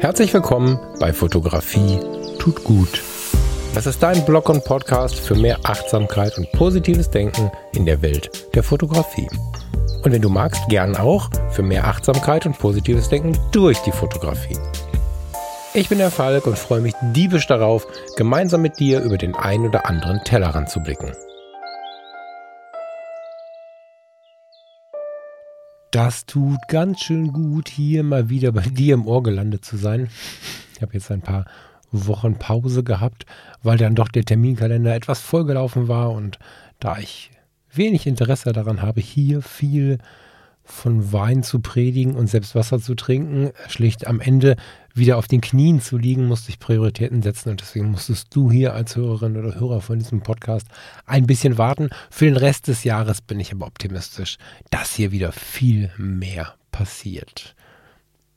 Herzlich willkommen bei Fotografie tut gut. Das ist dein Blog und Podcast für mehr Achtsamkeit und positives Denken in der Welt der Fotografie. Und wenn du magst, gern auch für mehr Achtsamkeit und positives Denken durch die Fotografie. Ich bin der Falk und freue mich diebisch darauf, gemeinsam mit dir über den ein oder anderen Tellerrand zu blicken. Das tut ganz schön gut, hier mal wieder bei dir im Ohr gelandet zu sein. Ich habe jetzt ein paar Wochen Pause gehabt, weil dann doch der Terminkalender etwas vollgelaufen war und da ich wenig Interesse daran habe, hier viel von Wein zu predigen und selbst Wasser zu trinken, schlicht am Ende wieder auf den Knien zu liegen, musste ich Prioritäten setzen und deswegen musstest du hier als Hörerin oder Hörer von diesem Podcast ein bisschen warten. Für den Rest des Jahres bin ich aber optimistisch, dass hier wieder viel mehr passiert.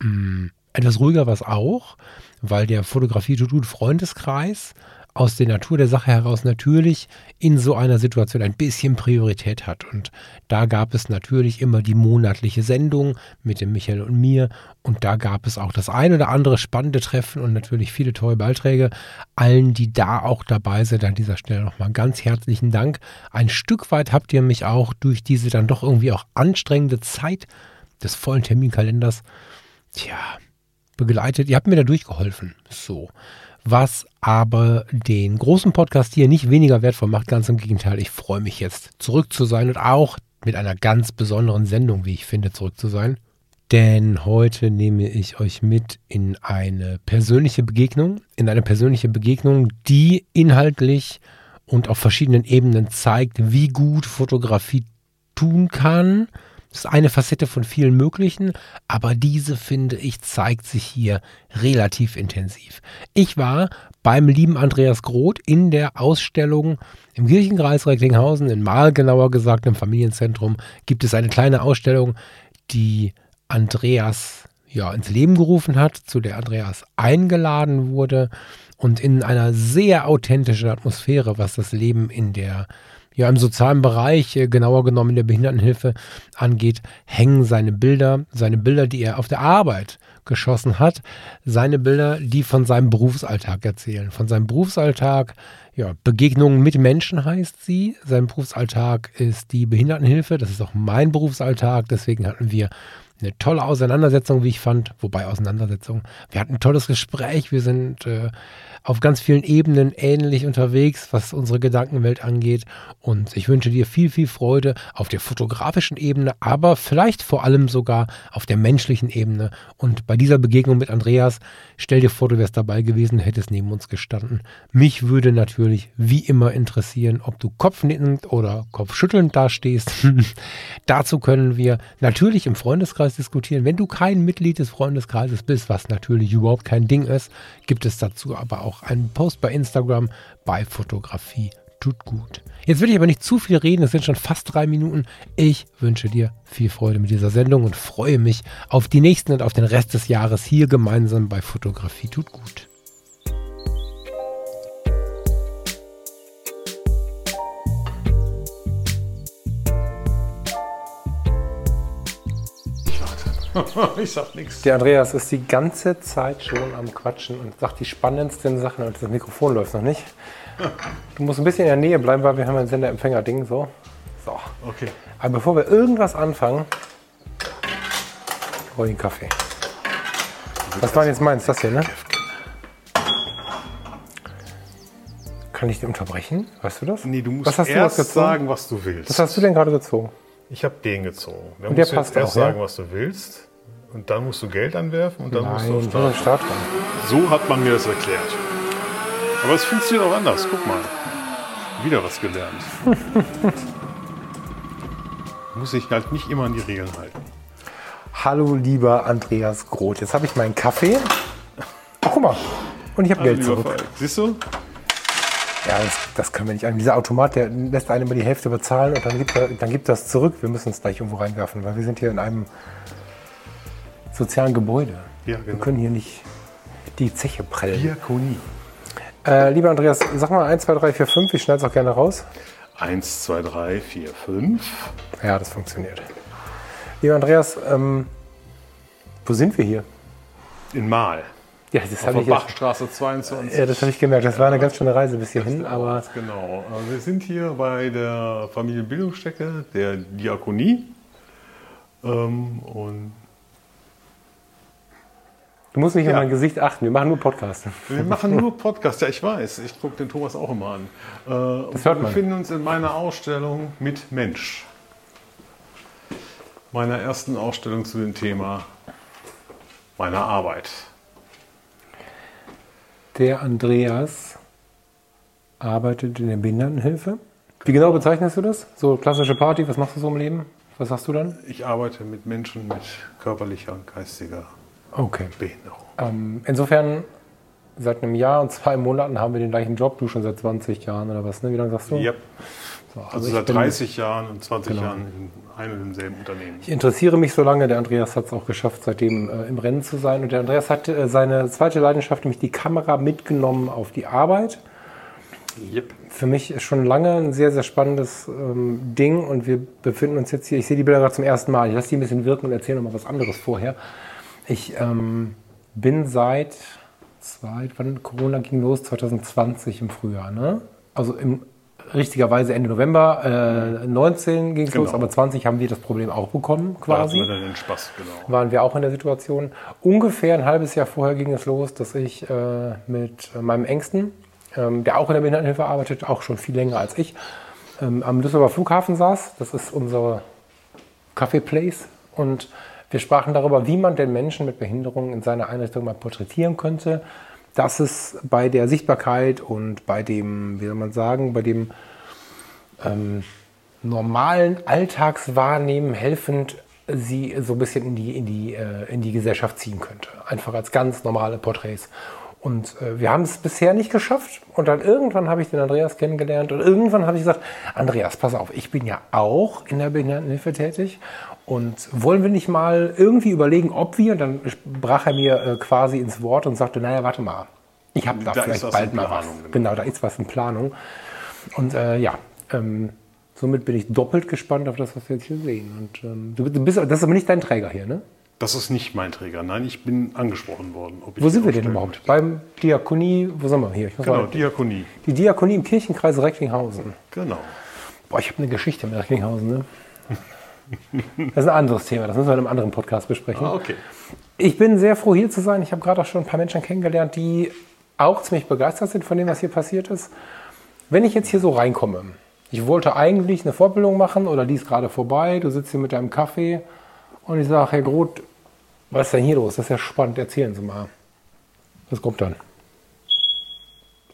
Hm, etwas ruhiger war es auch, weil der Fotografie-Tut-Freundeskreis aus der Natur der Sache heraus natürlich in so einer Situation ein bisschen Priorität hat. Und da gab es natürlich immer die monatliche Sendung mit dem Michael und mir. Und da gab es auch das ein oder andere spannende Treffen und natürlich viele tolle Beiträge. Allen, die da auch dabei sind, an dieser Stelle nochmal ganz herzlichen Dank. Ein Stück weit habt ihr mich auch durch diese dann doch irgendwie auch anstrengende Zeit des vollen Terminkalenders, tja, begleitet. Ihr habt mir da durchgeholfen. So was aber den großen Podcast hier nicht weniger wertvoll macht. Ganz im Gegenteil, ich freue mich jetzt zurück zu sein und auch mit einer ganz besonderen Sendung, wie ich finde, zurück zu sein. Denn heute nehme ich euch mit in eine persönliche Begegnung, in eine persönliche Begegnung, die inhaltlich und auf verschiedenen Ebenen zeigt, wie gut Fotografie tun kann, ist eine Facette von vielen möglichen, aber diese, finde ich, zeigt sich hier relativ intensiv. Ich war beim lieben Andreas Groth in der Ausstellung im Kirchenkreis Recklinghausen, in Mahl genauer gesagt, im Familienzentrum, gibt es eine kleine Ausstellung, die Andreas ja, ins Leben gerufen hat, zu der Andreas eingeladen wurde und in einer sehr authentischen Atmosphäre, was das Leben in der ja im sozialen Bereich, äh, genauer genommen in der Behindertenhilfe angeht, hängen seine Bilder, seine Bilder, die er auf der Arbeit geschossen hat, seine Bilder, die von seinem Berufsalltag erzählen. Von seinem Berufsalltag, ja, Begegnungen mit Menschen heißt sie. Sein Berufsalltag ist die Behindertenhilfe, das ist auch mein Berufsalltag, deswegen hatten wir eine tolle Auseinandersetzung, wie ich fand, wobei Auseinandersetzung. Wir hatten ein tolles Gespräch, wir sind äh, auf ganz vielen Ebenen ähnlich unterwegs, was unsere Gedankenwelt angeht. Und ich wünsche dir viel, viel Freude auf der fotografischen Ebene, aber vielleicht vor allem sogar auf der menschlichen Ebene. Und bei dieser Begegnung mit Andreas, stell dir vor, du wärst dabei gewesen, hättest neben uns gestanden. Mich würde natürlich wie immer interessieren, ob du kopfnickend oder kopfschüttelnd dastehst. Dazu können wir natürlich im Freundeskreis diskutieren. Wenn du kein Mitglied des Freundeskreises bist, was natürlich überhaupt kein Ding ist, gibt es dazu aber auch auch einen Post bei Instagram bei Fotografie tut gut. Jetzt will ich aber nicht zu viel reden, es sind schon fast drei Minuten. Ich wünsche dir viel Freude mit dieser Sendung und freue mich auf die nächsten und auf den Rest des Jahres hier gemeinsam bei Fotografie tut gut. ich sag nichts. Der Andreas ist die ganze Zeit schon am Quatschen und sagt die spannendsten Sachen und das Mikrofon läuft noch nicht. Du musst ein bisschen in der Nähe bleiben, weil wir haben ein Sender-Empfänger-Ding. So. so. Okay. Aber bevor wir irgendwas anfangen, hol ich einen Kaffee. Was war denn jetzt meins? Das hier, ne? Kann ich dich unterbrechen? Weißt du das? Nee, du musst was hast erst du sagen, was du willst. Was hast du denn gerade gezogen? Ich habe den gezogen. Dann Und der musst du passt jetzt erst auch, ja? sagen, was du willst. Und dann musst du Geld anwerfen und dann musst du Nein, auf Start. Start dran. So hat man mir das erklärt. Aber es funktioniert auch anders. Guck mal. Wieder was gelernt. Muss ich halt nicht immer an die Regeln halten. Hallo, lieber Andreas Groth. Jetzt habe ich meinen Kaffee. Ach, guck mal. Und ich habe Geld zurück. Falk, Siehst du? Ja, das, das können wir nicht an. Dieser Automat, der lässt einem immer die Hälfte bezahlen und dann gibt, er, dann gibt das zurück. Wir müssen es gleich irgendwo reinwerfen, weil wir sind hier in einem sozialen Gebäude. Ja, Wir genau. können hier nicht die Zeche prellen. Diakonie. Äh, lieber Andreas, sag mal 1, 2, 3, 4, 5. Ich schneide es auch gerne raus. 1, 2, 3, 4, 5. Ja, das funktioniert. Lieber Andreas, ähm, wo sind wir hier? In Mal. Ja, das habe ich, Bachstraße 22. ja, das hab ich gemerkt. Das war eine ganz schöne Reise bis hierhin, aber Genau. Äh, Wir sind hier bei der Familienbildungsstätte der Diakonie. Ähm, und du musst nicht Ja. auf mein Gesicht achten. Wir machen nur Podcast. wir machen nur Podcast. Ja, ich weiß. Ich gucke den Thomas auch immer an. Äh, und hört wir man. befinden uns in meiner Ausstellung mit Mensch. Meiner ersten Ausstellung zu dem Thema meiner Arbeit. Der Andreas arbeitet in der Behindertenhilfe. Wie genau bezeichnest du das? So klassische Party, was machst du so im Leben? Was sagst du dann? Ich arbeite mit Menschen mit körperlicher und geistiger Okay. Behinderung. Ähm, insofern, seit einem Jahr und zwei Monaten haben wir den gleichen Job. Du schon seit 20 Jahren oder was? Ne? Wie lange sagst du? Ja. So, Also ich seit bin- 30 Jahren und 20 Genau. Jahren in einem und demselben Unternehmen. Ich interessiere mich so lange. Der Andreas hat es auch geschafft, seitdem äh, im Rennen zu sein. Und der Andreas hat äh, seine zweite Leidenschaft, nämlich die Kamera, mitgenommen auf die Arbeit. Yep. Für mich ist schon lange ein sehr, sehr spannendes ähm, Ding und wir befinden uns jetzt hier. Ich sehe die Bilder gerade zum ersten Mal. Ich lasse die ein bisschen wirken und erzähle noch mal was anderes vorher. Ich ähm, bin seit, zwei, wann Corona ging los? 2020 im Frühjahr, ne? Also im richtigerweise Ende November äh, 19 ging es los, Genau. aber 20 haben wir das Problem auch bekommen Da hatten quasi wir dann den Spaß, genau. waren wir auch in der Situation. Ungefähr ein halbes Jahr vorher ging es los, dass ich äh, mit meinem Engsten, ähm, der auch in der Behindertenhilfe arbeitet, auch schon viel länger als ich, ähm, am Düsseldorfer Flughafen saß. Das ist unsere Café Place. Und wir sprachen darüber, wie man den Menschen mit Behinderungen in seiner Einrichtung mal porträtieren könnte, dass es bei der Sichtbarkeit und bei dem, wie soll man sagen, bei dem ähm, normalen Alltagswahrnehmen helfend sie so ein bisschen in die, in die, äh, in die Gesellschaft ziehen könnte. Einfach als ganz normale Porträts. Und äh, wir haben es bisher nicht geschafft. Und dann irgendwann habe ich den Andreas kennengelernt. Und irgendwann habe ich gesagt, Andreas, pass auf, ich bin ja auch in der Behindertenhilfe tätig. Und wollen wir nicht mal irgendwie überlegen, ob wir, und dann brach er mir äh, quasi ins Wort und sagte, naja, warte mal, ich habe da, Da vielleicht was bald mal was. genau. Genau, da ist was in Planung. Und äh, ja, ähm, somit bin ich doppelt gespannt auf das, was wir jetzt hier sehen. Und ähm, du, bist, das ist aber nicht dein Träger hier, ne? Das ist nicht mein Träger. Nein, ich bin angesprochen worden. Wo sind wir denn überhaupt? möchte. Beim Diakonie, wo sind wir hier? Genau, mal, Diakonie. die Diakonie im Kirchenkreis Recklinghausen. Genau. Boah, ich habe eine Geschichte mit Recklinghausen, ne? Das ist ein anderes Thema, das müssen wir in einem anderen Podcast besprechen. Ah, okay. Ich bin sehr froh, hier zu sein. Ich habe gerade auch schon ein paar Menschen kennengelernt, die auch ziemlich begeistert sind von dem, was hier passiert ist. Wenn ich jetzt hier so reinkomme, ich wollte eigentlich eine Fortbildung machen oder die ist gerade vorbei, du sitzt hier mit deinem Kaffee und ich sage, Herr Groth, was ist denn hier los? Das ist ja spannend, erzählen Sie mal. Was kommt dann?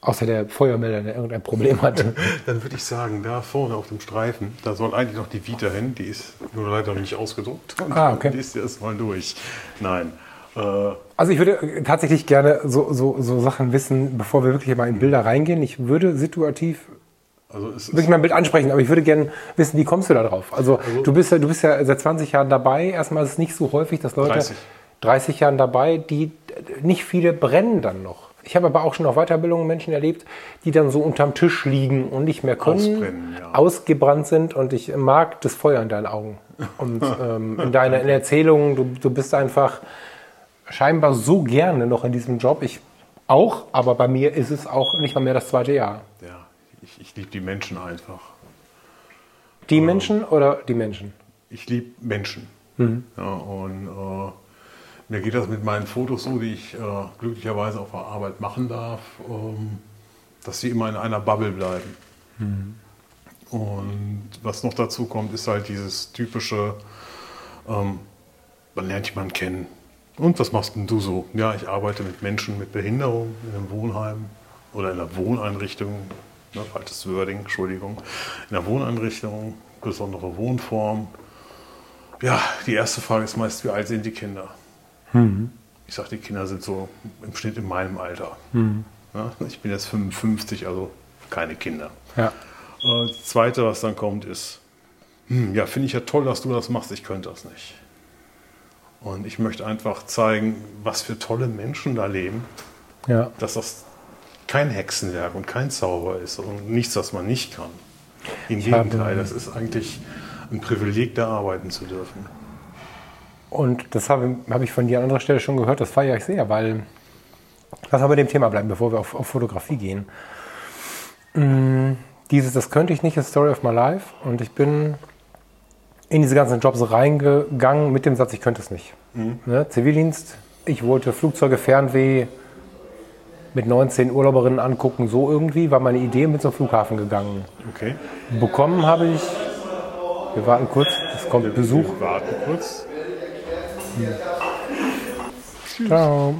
Außer der Feuermelder, der irgendein Problem hatte. Dann würde ich sagen, da vorne auf dem Streifen, da soll eigentlich noch die Vita hin. Die ist nur leider noch nicht ausgedruckt. Und Ah, okay. Die ist erst mal durch. Nein. Äh, Also ich würde tatsächlich gerne so, so, so Sachen wissen, bevor wir wirklich mal in Bilder reingehen. Ich würde situativ also es wirklich ist, mal ein Bild ansprechen, aber ich würde gerne wissen, wie kommst du da drauf? Also, du bist ja, du bist ja seit 20 Jahren dabei. Erstmal ist es nicht so häufig, dass Leute 30. 30 Jahren dabei, die nicht viele brennen dann noch. Ich habe aber auch schon auf Weiterbildungen Menschen erlebt, die dann so unterm Tisch liegen und nicht mehr können, ja. ausgebrannt sind und ich mag das Feuer in deinen Augen. Und ähm, in deiner in Erzählungen, du, du bist einfach scheinbar so gerne noch in diesem Job. Ich auch, aber bei mir ist es auch nicht mal mehr das zweite Jahr. ja, ich, ich liebe die Menschen einfach. Die Menschen oder die Menschen? Ich liebe Menschen. Mhm. Ja, und äh, mir geht das mit meinen Fotos so, die ich äh, glücklicherweise auf der Arbeit machen darf, ähm, dass sie immer in einer Bubble bleiben. Mhm. Und was noch dazu kommt, ist halt dieses typische, ähm, man lernt jemanden kennen. Und was machst denn du so? Ja, ich arbeite mit Menschen mit Behinderung in einem Wohnheim oder in einer Wohneinrichtung. Ne, falsches Wording, Entschuldigung. In einer Wohneinrichtung, besondere Wohnform. Ja, die erste Frage ist meist, wie alt sind die Kinder? Ich sage, die Kinder sind so im Schnitt in meinem Alter. Ja, ich bin jetzt 55, also keine Kinder. Ja. Äh, Das Zweite, was dann kommt, ist, hm, ja, finde ich ja toll, dass du das machst, ich könnte das nicht. Und ich möchte einfach zeigen, was für tolle Menschen da leben, Ja. dass das kein Hexenwerk und kein Zauber ist und nichts, was man nicht kann. Im habe- Gegenteil, das ist eigentlich ein Privileg, da arbeiten zu dürfen. Und das habe hab ich von dir an anderer Stelle schon gehört, das feiere ich sehr, weil, lass mal bei dem Thema bleiben, bevor wir auf, auf Fotografie gehen. Mm, dieses, das könnte ich nicht, ist Story of my life. Und ich bin in diese ganzen Jobs reingegangen mit dem Satz, ich könnte es nicht. Mhm. Ne? Zivildienst, ich wollte Flugzeuge, Fernweh mit 19 Urlauberinnen angucken, so irgendwie, war meine Idee mit zum Flughafen gegangen. Okay. Bekommen habe ich, wir warten kurz, es kommt wir, Besuch. Wir warten kurz. Ciao.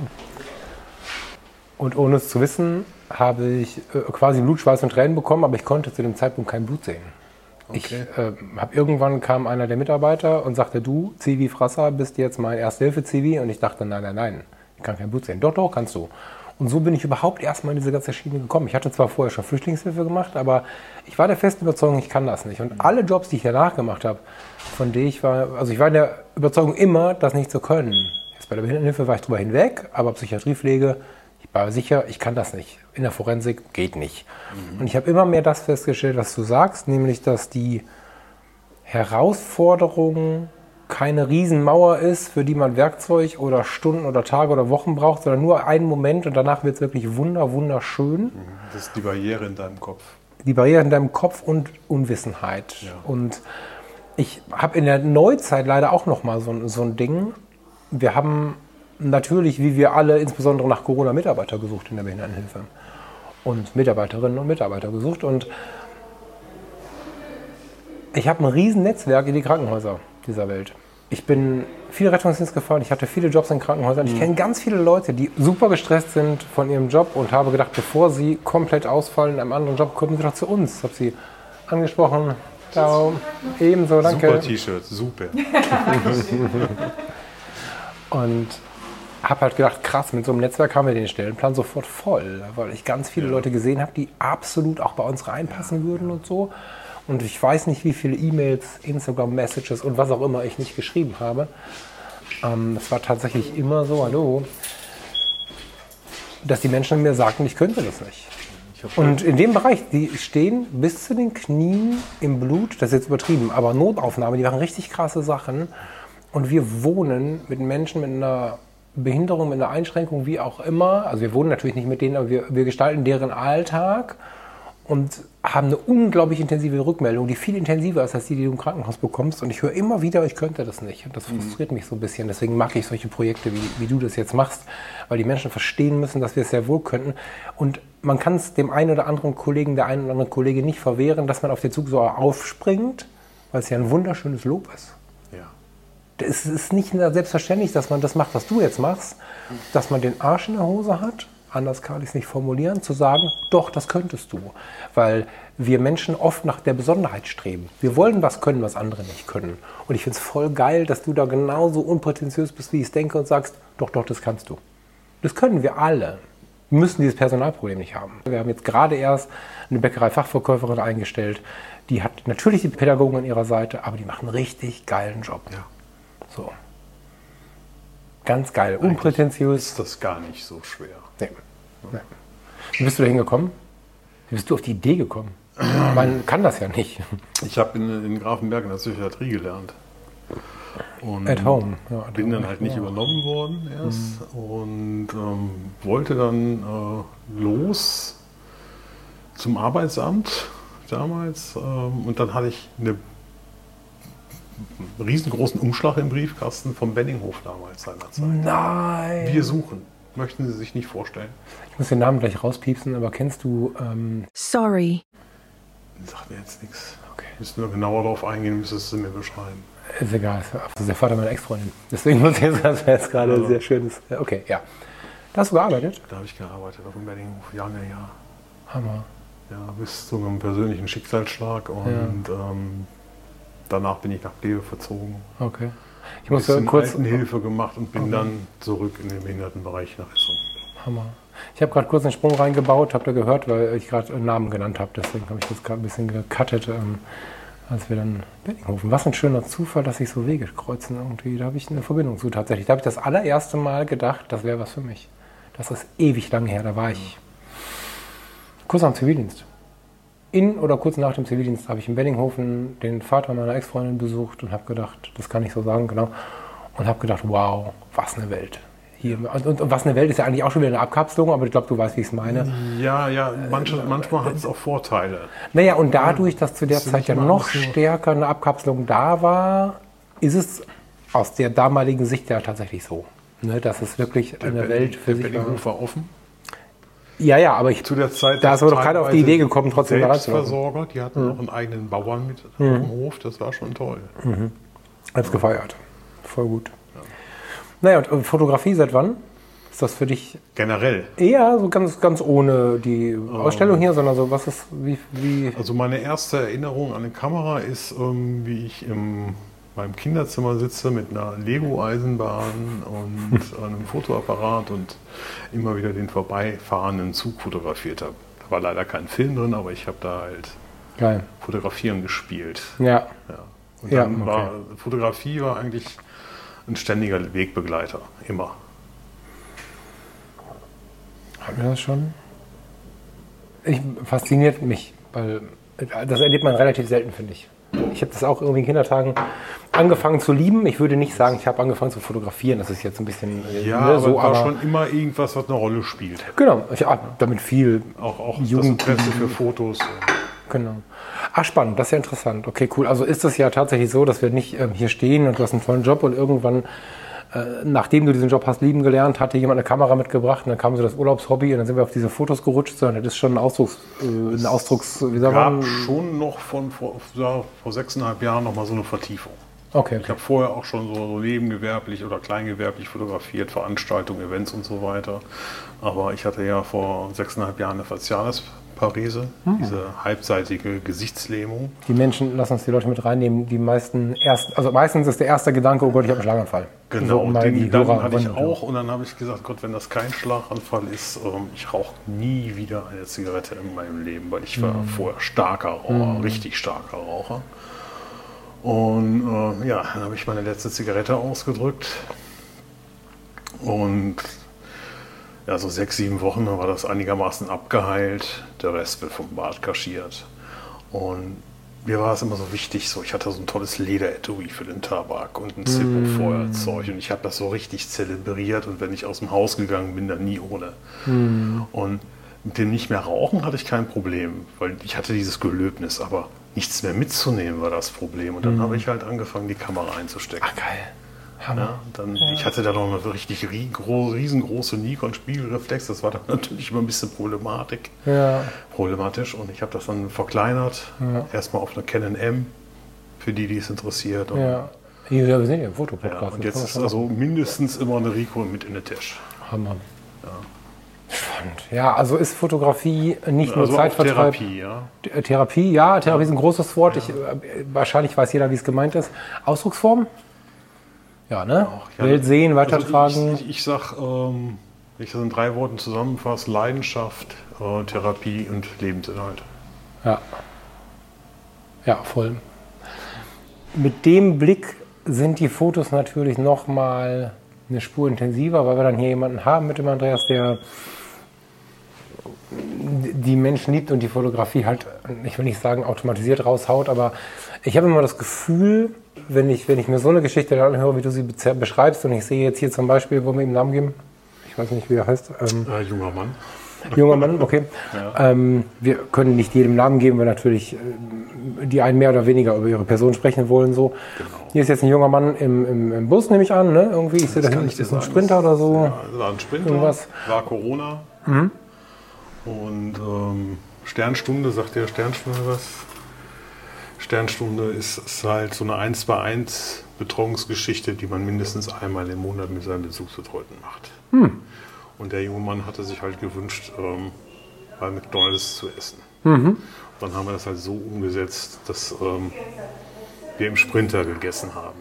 Und ohne es zu wissen, habe ich äh, quasi Blut, Schweiß und Tränen bekommen, aber ich konnte zu dem Zeitpunkt kein Blut sehen. Okay. Ich äh, habe irgendwann kam einer der Mitarbeiter und sagte, du, Zivi Frasser, bist jetzt mein Erste-Hilfe-Zivi. Und ich dachte, nein, nein, nein, ich kann kein Blut sehen. Doch, doch, kannst du. Und so bin ich überhaupt erstmal in diese ganze Schiene gekommen. Ich hatte zwar vorher schon Flüchtlingshilfe gemacht, aber ich war der festen Überzeugung, ich kann das nicht. Und alle Jobs, die ich danach gemacht habe, von denen ich war, also ich war in der Überzeugung immer, das nicht zu können. Jetzt bei der Behindertenhilfe war ich drüber hinweg, aber Psychiatriepflege, ich war sicher, ich kann das nicht. In der Forensik geht nicht. Mhm. Und ich habe immer mehr das festgestellt, was du sagst, nämlich, dass die Herausforderungen keine Riesenmauer ist, für die man Werkzeug oder Stunden oder Tage oder Wochen braucht, sondern nur einen Moment und danach wird es wirklich wunder, wunderschön. Mhm. Das ist die Barriere in deinem Kopf. Die Barriere in deinem Kopf und Unwissenheit. Ja. Und ich habe in der Neuzeit leider auch noch mal so, so ein Ding. Wir haben natürlich, wie wir alle, insbesondere nach Corona Mitarbeiter gesucht in der Behindertenhilfe. Und Mitarbeiterinnen und Mitarbeiter gesucht. Und ich habe ein riesen Netzwerk in die Krankenhäuser dieser Welt. Ich bin viel Rettungsdienst gefahren, ich hatte viele Jobs in Krankenhäusern. Ich mhm. kenne ganz viele Leute, die super gestresst sind von ihrem Job und habe gedacht, bevor sie komplett ausfallen in einem anderen Job, kommen sie doch zu uns. Ich habe sie angesprochen. Ciao. Ebenso, danke. Super T-Shirt, super. und habe halt gedacht, krass, mit so einem Netzwerk haben wir den Stellenplan sofort voll, weil ich ganz viele ja. Leute gesehen habe, die absolut auch bei uns reinpassen würden und so. Und ich weiß nicht, wie viele E-Mails, Instagram-Messages und was auch immer ich nicht geschrieben habe. Ähm, es war tatsächlich immer so, hallo, dass die Menschen mir sagten, ich könnte das nicht. Und in dem Bereich, die stehen bis zu den Knien im Blut, das ist jetzt übertrieben, aber Notaufnahme, die machen richtig krasse Sachen. Und wir wohnen mit Menschen mit einer Behinderung, mit einer Einschränkung, wie auch immer. Also wir wohnen natürlich nicht mit denen, aber wir, wir gestalten deren Alltag und haben eine unglaublich intensive Rückmeldung, die viel intensiver ist als die, die du im Krankenhaus bekommst. Und ich höre immer wieder, ich könnte das nicht. Und das mhm. frustriert mhm. mich so ein bisschen. Deswegen mag ich solche Projekte, wie, wie du das jetzt machst, weil die Menschen verstehen müssen, dass wir es sehr wohl könnten. Und man kann es dem einen oder anderen Kollegen, der einen oder anderen Kollege nicht verwehren, dass man auf den Zug so aufspringt, weil es ja ein wunderschönes Lob ist. Ja. Es ist nicht selbstverständlich, dass man das macht, was du jetzt machst, dass man den Arsch in der Hose hat anders kann ich es nicht formulieren, zu sagen, doch, das könntest du. Weil wir Menschen oft nach der Besonderheit streben. Wir wollen was können, was andere nicht können. Und ich finde es voll geil, dass du da genauso unprätentiös bist, wie ich es denke und sagst, doch, doch, das kannst du. Das können wir alle. Wir müssen dieses Personalproblem nicht haben. Wir haben jetzt gerade erst eine Bäckerei-Fachverkäuferin eingestellt. Die hat natürlich die Pädagogen an ihrer Seite, aber die macht einen richtig geilen Job. Ja. So. Ganz geil, unprätentiös. Ist das gar nicht so schwer. Nee. Wie bist du da hingekommen? Wie bist du auf die Idee gekommen? Man kann das ja nicht. Ich habe in, in Grafenberg in der Psychiatrie gelernt. Und At home. Ja, bin home. dann halt nicht ja. übernommen worden erst mhm. und ähm, wollte dann äh, los zum Arbeitsamt damals. Ähm, und dann hatte ich eine riesengroßen Umschlag im Briefkasten vom Benninghof damals seinerzeit. Nein! Wir suchen. Möchten Sie sich nicht vorstellen? Ich muss den Namen gleich rauspiepsen, aber kennst du. Ähm Sorry. Sagt mir jetzt nichts. Okay. Müssen wir genauer darauf eingehen, müsstest du mir beschreiben. Ist egal, das ist der Vater meiner Ex-Freundin. Deswegen muss ich jetzt, das jetzt gerade also. sehr schönes. Okay, ja. Da hast du gearbeitet? Da habe ich gearbeitet, auf dem Benninghof, Jahr, Jahr. Hammer. Ja, bis zu einem persönlichen Schicksalsschlag und ja. ähm, danach bin ich nach Kleve verzogen. Okay. Ich muss ja kurz Hilfe gemacht und bin okay. dann zurück in den Behindertenbereich nach Essen. Hammer. Ich habe gerade kurz einen Sprung reingebaut, habt ihr gehört, weil ich gerade einen Namen genannt habe. Deswegen habe ich das gerade ein bisschen gecuttet, ähm, als wir dann Beddinghofen. Was ein schöner Zufall, dass sich so Wege kreuzen irgendwie. Da habe ich eine Verbindung zu tatsächlich. Da habe ich das allererste Mal gedacht, das wäre was für mich. Das ist ewig lang her. Da war ich kurz am Zivildienst in oder kurz nach dem Zivildienst habe ich in Benninghofen den Vater meiner Ex-Freundin besucht und habe gedacht, das kann ich so sagen, genau. und habe gedacht, wow, was eine Welt. Hier, und, und, und was eine Welt ist ja eigentlich auch schon wieder eine Abkapselung, aber ich glaube, du weißt, wie ich es meine. Ja, ja, manche, manchmal hat es auch Vorteile. Naja, und dadurch, dass zu der Zeit ja noch stärker eine Abkapselung da war, ist es aus der damaligen Sicht ja tatsächlich so. Ne, dass es wirklich eine Welt für sich war. Bellinghof war offen. Ja, ja, aber ich, Zu der Zeit. Da ist aber doch keiner auf die Idee gekommen, trotzdem da. Selbstversorger, die hatten noch einen eigenen Bauern mit auf dem Hof, das war schon toll. hab's gefeiert. Voll gut. Naja, und äh, Fotografie seit wann? Ist das für dich Generell. eher so ganz, ganz ohne die Ausstellung hier, sondern so, was ist, wie, wie, Also meine erste Erinnerung an eine Kamera ist, ähm, wie ich im meinem Kinderzimmer sitze mit einer Lego-Eisenbahn und einem Fotoapparat und immer wieder den vorbeifahrenden Zug fotografiert habe. Da war leider kein Film drin, aber ich habe da halt geil. Fotografieren gespielt. Ja, Ja. Und Ja, dann okay. war Fotografie war eigentlich ein ständiger Wegbegleiter, immer. haben wir das schon? Ich, fasziniert mich, weil das erlebt man relativ selten, finde ich. Ich habe das auch irgendwie in Kindertagen angefangen zu lieben. Ich würde nicht sagen, ich habe angefangen zu fotografieren. Das ist jetzt ein bisschen äh, Ja, ne, aber so, war aber schon immer irgendwas, was eine Rolle spielt. genau. Ich habe damit viel Auch, auch Jugend- das Interesse für Fotos. Genau. Ach, spannend, das ist ja interessant. Okay, cool. Also ist es ja tatsächlich so, dass wir nicht ähm, hier stehen und du hast einen tollen Job und irgendwann, äh, nachdem du diesen Job hast lieben gelernt, hat dir jemand eine Kamera mitgebracht und dann kam so das Urlaubshobby und dann sind wir auf diese Fotos gerutscht, sondern das ist schon ein Ausdrucks, äh, ein Ausdrucks, wie sagt gab man? schon noch von vor, ja, vor sechseinhalb Jahren noch mal so eine Vertiefung. Okay, Ich habe vorher auch schon so, so nebengewerblich oder kleingewerblich fotografiert, Veranstaltungen, Events und so weiter. Aber ich hatte ja vor sechseinhalb Jahren eine Facialis-Parese, Hm. diese halbseitige Gesichtslähmung. Die Menschen, lass uns die Leute mit reinnehmen, die meisten erst, also meistens ist der erste Gedanke, oh Gott, ich habe einen Schlaganfall. Genau, So, den die Gedanken hatte ich auch und dann habe ich gesagt, Gott, wenn das kein Schlaganfall ist, ähm, ich rauche nie wieder eine Zigarette in meinem Leben, weil ich Mhm. war vorher starker Raucher, richtig starker Raucher. Und äh, ja, dann habe ich meine letzte Zigarette ausgedrückt und ja, so sechs, sieben Wochen war das einigermaßen abgeheilt, der Rest wird vom Bart kaschiert. Und mir war es immer so wichtig, so ich hatte so ein tolles Lederetui für den Tabak und ein Zippo-Feuerzeug und ich habe das so richtig zelebriert und wenn ich aus dem Haus gegangen bin, dann nie ohne. Und mit dem nicht mehr rauchen hatte ich kein Problem, weil ich hatte dieses Gelöbnis, aber nichts mehr mitzunehmen war das Problem. Und dann habe ich halt angefangen, die Kamera einzustecken. Ach, geil. Hammer. Ja, dann, Ich hatte da noch eine richtig rie- gro- riesengroße Nikon-Spiegelreflex. Das war dann natürlich immer ein bisschen Problematik, Ja. problematisch. Und ich habe das dann verkleinert. Erstmal auf eine Canon M, für die, die es interessiert. Und, Ja. Hier, wir sind ja im ja, Fotopodcast. und jetzt ist also mindestens immer eine Rico mit in der Tasche. Hammer. Spannend. Ja, also ist Fotografie nicht nur Also Zeitvertreib. Therapie, ja. Therapie, ja, Therapie ist ein großes Wort. Ich, äh, wahrscheinlich weiß jeder, wie es gemeint ist. Ausdrucksform? Ja, ne? Ja, Welt sehen, also weitertragen. ich, ich, ich sag, ähm, wenn ich das in drei Worten zusammenfasse, Leidenschaft, äh, Therapie und Lebensinhalt. Ja. Ja, voll. Mit dem Blick sind die Fotos natürlich noch mal eine Spur intensiver, weil wir dann hier jemanden haben mit dem Andreas, der die Menschen liebt und die Fotografie halt, ich will nicht sagen automatisiert raushaut, aber ich habe immer das Gefühl, wenn ich, wenn ich mir so eine Geschichte dann anhöre, wie du sie beschreibst und ich sehe jetzt hier zum Beispiel, wollen wir ihm einen Namen geben? Ich weiß nicht, wie er heißt. Ähm, Äh, junger Mann. Junger Mann, okay. Ja. Ähm, wir können nicht jedem Namen geben, weil natürlich äh, die einen mehr oder weniger über ihre Person sprechen wollen. So. Genau. Hier ist jetzt ein junger Mann im, im, im Bus, nehme ich an. Ne? Irgendwie, ich sehe da hinten, ist ein Sprinter oder so. Ja, war ein Sprinter. Irgendwas. War Corona. Und ähm, Sternstunde, sagt der Sternstunde was? Sternstunde ist, halt so eine 1 bei 1 Betreuungsgeschichte, die man mindestens einmal im Monat mit seinen Bezugsbetreuten macht. Und der junge Mann hatte sich halt gewünscht, ähm, bei McDonalds zu essen. Dann haben wir das halt so umgesetzt, dass ähm, wir im Sprinter gegessen haben.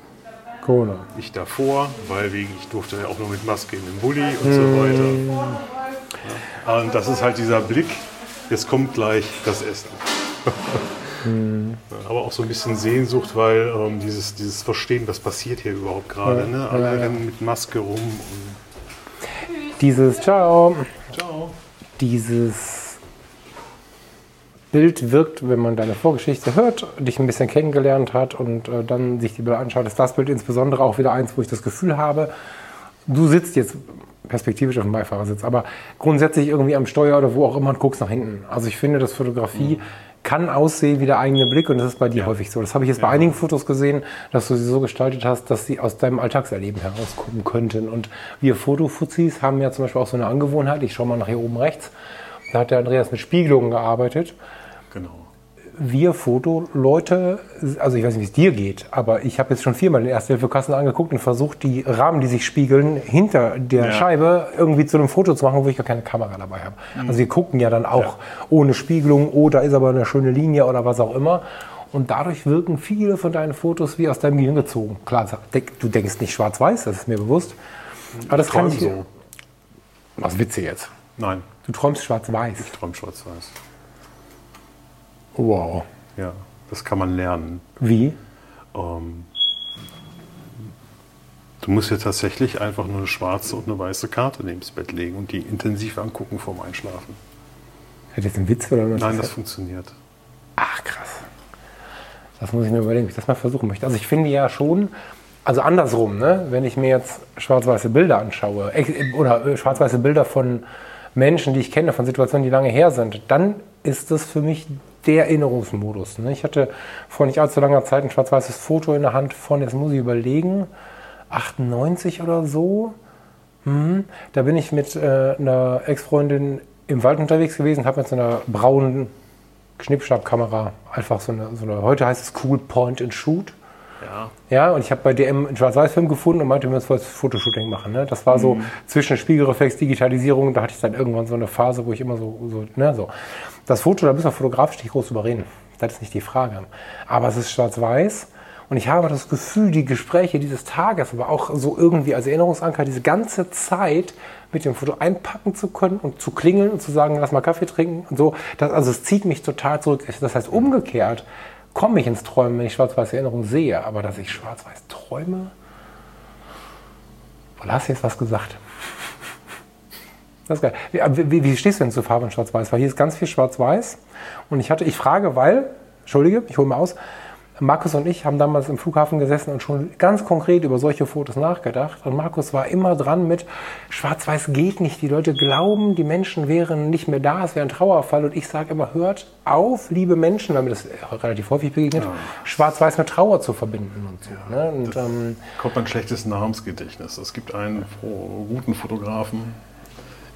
Corona. Ich davor, weil wegen, ich durfte ja auch nur mit Maske in den Bulli und so weiter. Ja. Und das ist halt dieser Blick, jetzt kommt gleich das Essen. Ja, Aber auch so ein bisschen Sehnsucht, weil ähm, dieses, dieses Verstehen, was passiert hier überhaupt gerade. Ne? Alle ja, ja. rennen mit Maske rum Dieses, ciao, ciao. dieses Bild wirkt, wenn man deine Vorgeschichte hört, dich ein bisschen kennengelernt hat und äh, dann sich die Bilder anschaut, ist das Bild insbesondere auch wieder eins, wo ich das Gefühl habe, du sitzt jetzt perspektivisch auf dem Beifahrersitz, aber grundsätzlich irgendwie am Steuer oder wo auch immer und guckst nach hinten. Also ich finde, dass Fotografie mhm. Kann aussehen wie der eigene Blick und das ist bei dir ja. häufig so. Das habe ich jetzt ja. bei einigen Fotos gesehen, dass du sie so gestaltet hast, dass sie aus deinem Alltagserleben herauskommen könnten. Und wir Fotofuzis haben ja zum Beispiel auch so eine Angewohnheit, ich schaue mal nach hier oben rechts, da hat der Andreas mit Spiegelungen gearbeitet. Genau. Wir Fotoleute, also ich weiß nicht, wie es dir geht, aber ich habe jetzt schon viermal den Erste-Hilfe-Kasten angeguckt und versucht, die Rahmen, die sich spiegeln, hinter der ja. Scheibe irgendwie zu einem Foto zu machen, wo ich gar keine Kamera dabei habe. Mhm. Also wir gucken ja dann auch ja. ohne Spiegelung, oh, da ist aber eine schöne Linie oder was auch immer. Und dadurch wirken viele von deinen Fotos wie aus deinem Gehirn gezogen. Klar, du denkst nicht schwarz-weiß, das ist mir bewusst. Aber das kann ich. So. Was witzig jetzt? Nein. Du träumst schwarz-weiß. Ich träume schwarz-weiß. Wow. Ja, das kann man lernen. Wie? Ähm, du musst ja tatsächlich einfach nur eine schwarze und eine weiße Karte neben das Bett legen und die intensiv angucken vorm Einschlafen. Hat das ein Witz oder Nein, das, funktioniert. Ach, krass. Das muss ich mir überlegen, ob ich das mal versuchen möchte. Also ich finde ja schon, also andersrum, ne? wenn ich mir jetzt schwarz-weiße Bilder anschaue oder äh, schwarz-weiße Bilder von Menschen, die ich kenne, von Situationen, die lange her sind, dann ist das für mich der Erinnerungsmodus. Ne? Ich hatte vor nicht allzu langer Zeit ein schwarz-weißes Foto in der Hand von, jetzt muss ich überlegen, 98 oder so. Hm. Da bin ich mit äh, einer Ex-Freundin im Wald unterwegs gewesen, habe mit so einer braunen Schnippschnappkamera einfach so eine, so eine, heute heißt es Cool Point and Shoot. Ja. Ja, und ich habe bei DM einen Schwarz-Weiß-Film gefunden und meinte, wir müssen das Fotoshooting machen. Ne? Das war so mhm. zwischen Spiegelreflex, Digitalisierung, da hatte ich dann irgendwann so eine Phase, wo ich immer so, so, ne, so. Das Foto, da müssen wir fotografisch nicht groß überreden. Das ist nicht die Frage. Aber es ist schwarz-weiß. Und ich habe das Gefühl, die Gespräche dieses Tages, aber auch so irgendwie als Erinnerungsanker, diese ganze Zeit mit dem Foto einpacken zu können und zu klingeln und zu sagen, lass mal Kaffee trinken und so. Das, also es zieht mich total zurück. Das heißt, umgekehrt komme ich ins Träumen, wenn ich schwarz-weiße Erinnerungen sehe. Aber dass ich schwarz-weiß träume, oder hast du jetzt was gesagt? Das ist geil. Wie, wie, wie stehst du denn zu Farbe in Schwarz-Weiß? Weil hier ist ganz viel Schwarz-Weiß. Und ich hatte, ich frage, weil, Entschuldige, ich hole mal aus, Markus und ich haben damals im Flughafen gesessen und schon ganz konkret über solche Fotos nachgedacht. Und Markus war immer dran mit, Schwarz-Weiß geht nicht. Die Leute glauben, die Menschen wären nicht mehr da, es wäre ein Trauerfall. Und ich sage immer, hört auf, liebe Menschen, weil mir das relativ häufig begegnet, ja. Schwarz-Weiß mit Trauer zu verbinden und so. Ja, ne? und, ähm, kommt ein schlechtes Namensgedächtnis. Es gibt einen guten Fotografen,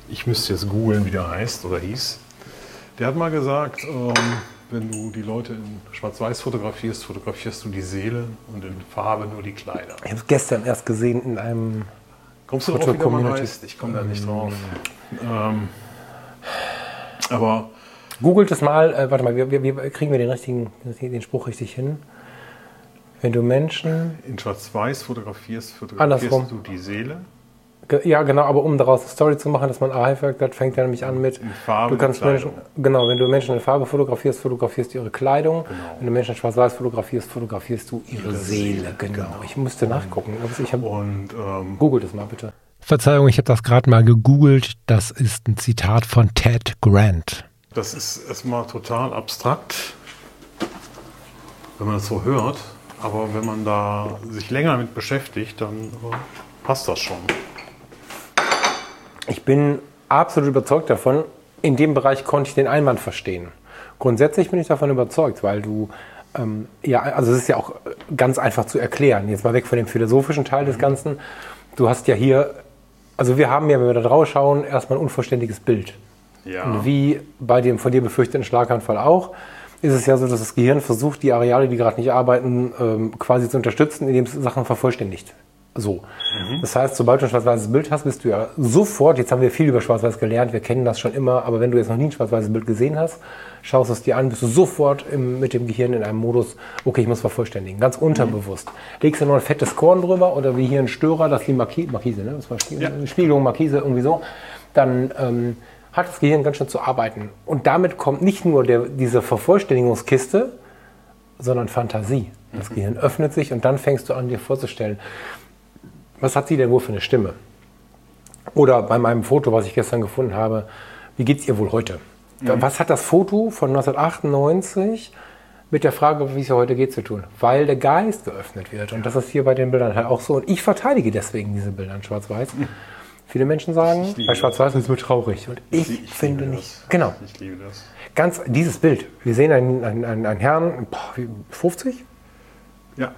ich müsste jetzt googeln, wie der heißt oder hieß. Der hat mal gesagt, ähm, wenn du die Leute in Schwarz-Weiß fotografierst, fotografierst du die Seele und in Farbe nur die Kleider. Ich habe es gestern erst gesehen in einem. Kommst du drauf, wie der Mann heißt? Ich komme da nicht drauf. Ähm, aber. Googelt es mal, äh, warte mal, wie, wie, kriegen wir den richtigen, den Spruch richtig hin? Wenn du Menschen. In Schwarz-Weiß fotografierst, fotografierst andersrum. du die Seele ja, genau, aber um daraus eine Story zu machen, dass man Archivwerk hat, fängt er nämlich an mit, Farbe du kannst Menschen, genau, wenn du Menschen in Farbe fotografierst, fotografierst du ihre Kleidung. Genau. Wenn du Menschen in Schwarz-Weiß fotografierst, fotografierst du ihre, ihre Seele. Seele. Genau. genau. Ich musste und, nachgucken. Ich hab, und ähm, Google das mal bitte. Verzeihung, ich habe das gerade mal gegoogelt. Das ist ein Zitat von Ted Grant. Das ist erstmal total abstrakt, wenn man das so hört. Aber wenn man da sich länger mit beschäftigt, dann äh, passt das schon. Ich bin absolut überzeugt davon, in dem Bereich konnte ich den Einwand verstehen. Grundsätzlich bin ich davon überzeugt, weil du, ähm, ja, also es ist ja auch ganz einfach zu erklären. Jetzt mal weg von dem philosophischen Teil des Ganzen. Du hast ja hier, also wir haben ja, wenn wir da drauf schauen, erstmal ein unvollständiges Bild. Ja. Und wie bei dem von dir befürchteten Schlaganfall auch, ist es ja so, dass das Gehirn versucht, die Areale, die gerade nicht arbeiten, ähm, quasi zu unterstützen, indem es Sachen vervollständigt. So. Mhm. Das heißt, sobald du ein schwarz-weißes Bild hast, bist du ja sofort, jetzt haben wir viel über schwarz-weiß gelernt, wir kennen das schon immer, aber wenn du jetzt noch nie ein schwarz-weißes Bild gesehen hast, schaust es dir an, bist du sofort im, mit dem Gehirn in einem Modus, okay, ich muss vervollständigen, ganz unterbewusst. Legst du noch ein fettes Korn drüber oder wie hier ein Störer, das ist die Marki Markise, ne? Das war ja. Spiegelung, Markise, irgendwie so, dann ähm, hat das Gehirn ganz schön zu arbeiten. Und damit kommt nicht nur der, diese Vervollständigungskiste, sondern Fantasie. Das mhm. Gehirn öffnet sich und dann fängst du an, dir vorzustellen, was hat sie denn wohl für eine Stimme? Oder bei meinem Foto, was ich gestern gefunden habe, wie geht es ihr wohl heute? Da- Was hat das Foto von 1998 mit der Frage, wie es ja heute geht, zu tun? Weil der Geist geöffnet wird. Und das ist hier bei den Bildern halt auch so. Und ich verteidige deswegen diese Bilder in Schwarz-Weiß. Viele Menschen sagen, bei Schwarz-Weiß ist es nur traurig. Und ich, Ich- ich finde nicht. das. Genau. Ich liebe das. Ganz dieses Bild. Wir sehen einen, einen, einen, Herrn, boah, wie- 50? Ja.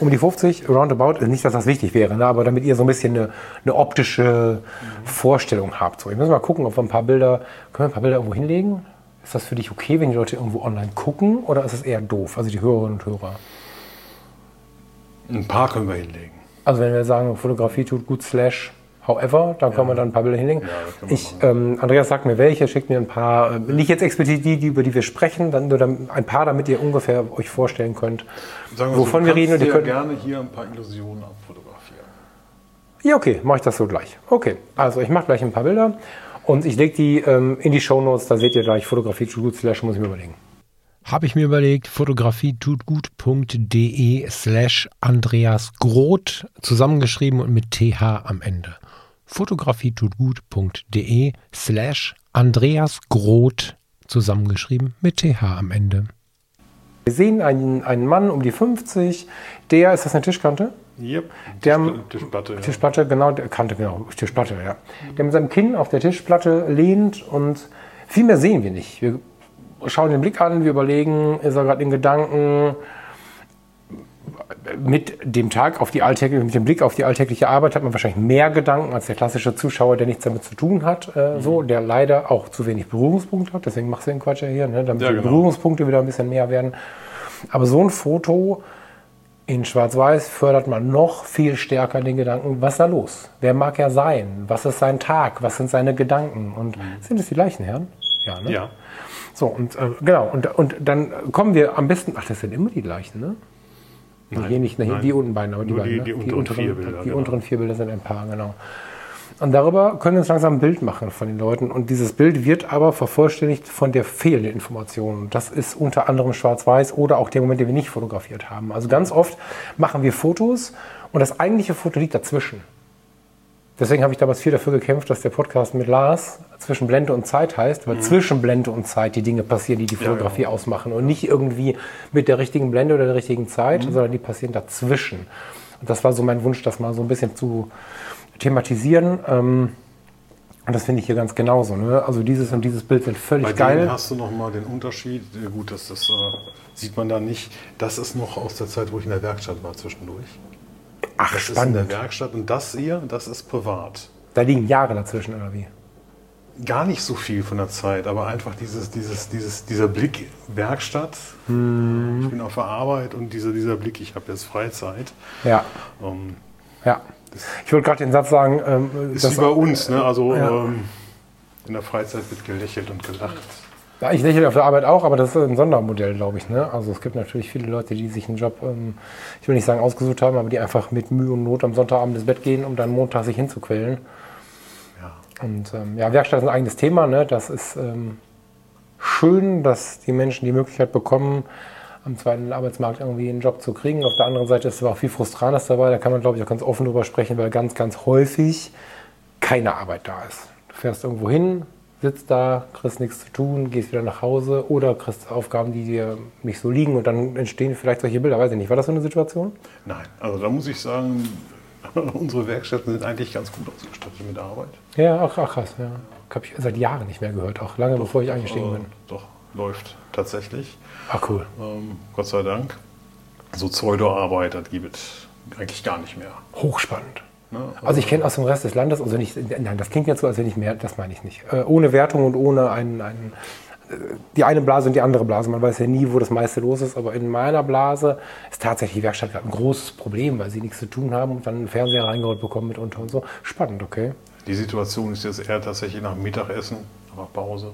Um die 50, roundabout, nicht, dass das wichtig wäre, ne, aber damit ihr so ein bisschen eine, eine optische Vorstellung habt. So, ich muss mal gucken, ob wir ein paar Bilder, können wir ein paar Bilder irgendwo hinlegen? Ist das für dich okay, wenn die Leute irgendwo online gucken oder ist es eher doof, also die Hörerinnen und Hörer? Ein paar können wir hinlegen. Also wenn wir sagen, Fotografie tut gut, slash, however, dann können wir dann ein paar Bilder hinlegen. Ja, ich, ähm, Andreas sagt mir welche, schickt mir ein paar, äh, nicht jetzt explizit die, die, über die wir sprechen, dann nur dann ein paar, damit ihr ungefähr euch vorstellen könnt, Sagen wir wovon so, wir reden. Und kannst ihr dir könnt, gerne hier ein paar Illusionen abfotografieren. Ja, okay, mache ich das so gleich. Okay, also ich mache gleich ein paar Bilder und ich lege die ähm, in die Shownotes, da seht ihr gleich Fotografie zu gut, slash muss ich mir überlegen. Habe ich mir überlegt, fotografietutgut.de slash Andreas Groth, zusammengeschrieben und mit TH am Ende. fotografietutgut.de slash Andreas Groth, zusammengeschrieben mit TH am Ende. Wir sehen einen, einen Mann um die 50, der, ist das eine Tischkante? Yep. Der- Tischpl- Tischplatte. Ja. Tischplatte, genau, der Kante, genau, Tischplatte, ja. Der mit seinem Kinn auf der Tischplatte lehnt und viel mehr sehen wir nicht. Wir schauen den Blick an, wir überlegen, ist er gerade in Gedanken mit dem Tag auf die alltägliche, mit dem Blick auf die alltägliche Arbeit hat man wahrscheinlich mehr Gedanken als der klassische Zuschauer, der nichts damit zu tun hat, äh, so, der leider auch zu wenig Berührungspunkte hat. Deswegen machst du den Quatsch ja hier, ne, damit Ja, die genau. Berührungspunkte wieder ein bisschen mehr werden. Aber so ein Foto in Schwarz-Weiß fördert man noch viel stärker den Gedanken, was ist da los? Wer mag er sein? Was ist sein Tag? Was sind seine Gedanken? Und sind es die gleichen Herren? Ja, ne? Ja. So, und äh, genau, und, und dann kommen wir am besten, ach, das sind immer die gleichen, ne? Nein, hier nicht, hier nein. die unten beiden, aber die beiden. die- ne? die unteren vier Bilder, Die genau. unteren vier Bilder sind ein Paar, genau. Und darüber können wir uns langsam ein Bild machen von den Leuten. Und dieses Bild wird aber vervollständigt von der fehlenden Information. Das ist unter anderem schwarz-weiß oder auch der Moment, den wir nicht fotografiert haben. Also ganz oft machen wir Fotos und das eigentliche Foto liegt dazwischen. Deswegen habe ich damals viel dafür gekämpft, dass der Podcast mit Lars zwischen Blende und Zeit heißt, weil zwischen Blende und Zeit die Dinge passieren, die die Fotografie genau. ausmachen und nicht irgendwie mit der richtigen Blende oder der richtigen Zeit, sondern die passieren dazwischen. Und das war so mein Wunsch, das mal so ein bisschen zu thematisieren. Ähm, und das finde ich hier ganz genauso. Ne? Also dieses und dieses Bild sind völlig Bei geil. denen hast du noch mal den Unterschied. Gut, das, das äh, sieht man da nicht. Das ist noch aus der Zeit, wo ich in der Werkstatt war zwischendurch. Ach, Das ist in spannend. der Werkstatt und das hier, das ist privat. Da liegen Jahre dazwischen, oder wie? Gar nicht so viel von der Zeit, aber einfach dieses, dieses, dieses, dieser Blick Werkstatt. Hm. Ich bin auf der Arbeit und dieser, dieser Blick, ich habe jetzt Freizeit. Ja, Ähm, ja. Ich wollte gerade den Satz sagen, ähm, ist wie bei uns, ne? Also Ja. ähm, in der Freizeit wird gelächelt und gelacht. Ja, ich lächle auf der Arbeit auch, aber das ist ein Sondermodell, glaube ich. Ne? Also es gibt natürlich viele Leute, die sich einen Job, ähm, ich will nicht sagen ausgesucht haben, aber die einfach mit Mühe und Not am Sonntagabend ins Bett gehen, um dann Montag sich hinzuquälen. Ja. Und ähm, ja, Werkstatt ist ein eigenes Thema. Ne? Das ist ähm, schön, dass die Menschen die Möglichkeit bekommen, am zweiten Arbeitsmarkt irgendwie einen Job zu kriegen. Auf der anderen Seite ist aber auch viel Frustrantes dabei. Da kann man, glaube ich, auch ganz offen drüber sprechen, weil ganz, ganz häufig keine Arbeit da ist. Du fährst irgendwo hin, sitzt da, kriegst nichts zu tun, gehst wieder nach Hause oder kriegst Aufgaben, die dir nicht so liegen und dann entstehen vielleicht solche Bilder. Weiß ich nicht. War das so eine Situation? Nein, also da muss ich sagen, unsere Werkstätten sind eigentlich ganz gut ausgestattet mit Arbeit. Ja, ach, ach krass. Ja. Habe ich seit Jahren nicht mehr gehört, auch lange bevor ich eingestiegen Äh, bin. Doch, läuft tatsächlich. Ach cool. Ähm, Gott sei Dank. So Pseudo-Arbeit, das gibt es eigentlich gar nicht mehr. Hochspannend. Ne? Also ich kenne aus dem Rest des Landes, also nicht, nein, das klingt jetzt so, als wenn ich mehr, das meine ich nicht. Äh, ohne Wertung und ohne einen, einen, äh, die eine Blase und die andere Blase. Man weiß ja nie, wo das meiste los ist, aber in meiner Blase ist tatsächlich die Werkstatt gerade ein großes Problem, weil sie nichts zu tun haben und dann einen Fernseher reingeholt bekommen mitunter und so. Spannend, okay. Die Situation ist jetzt eher tatsächlich nach Mittagessen, nach Pause.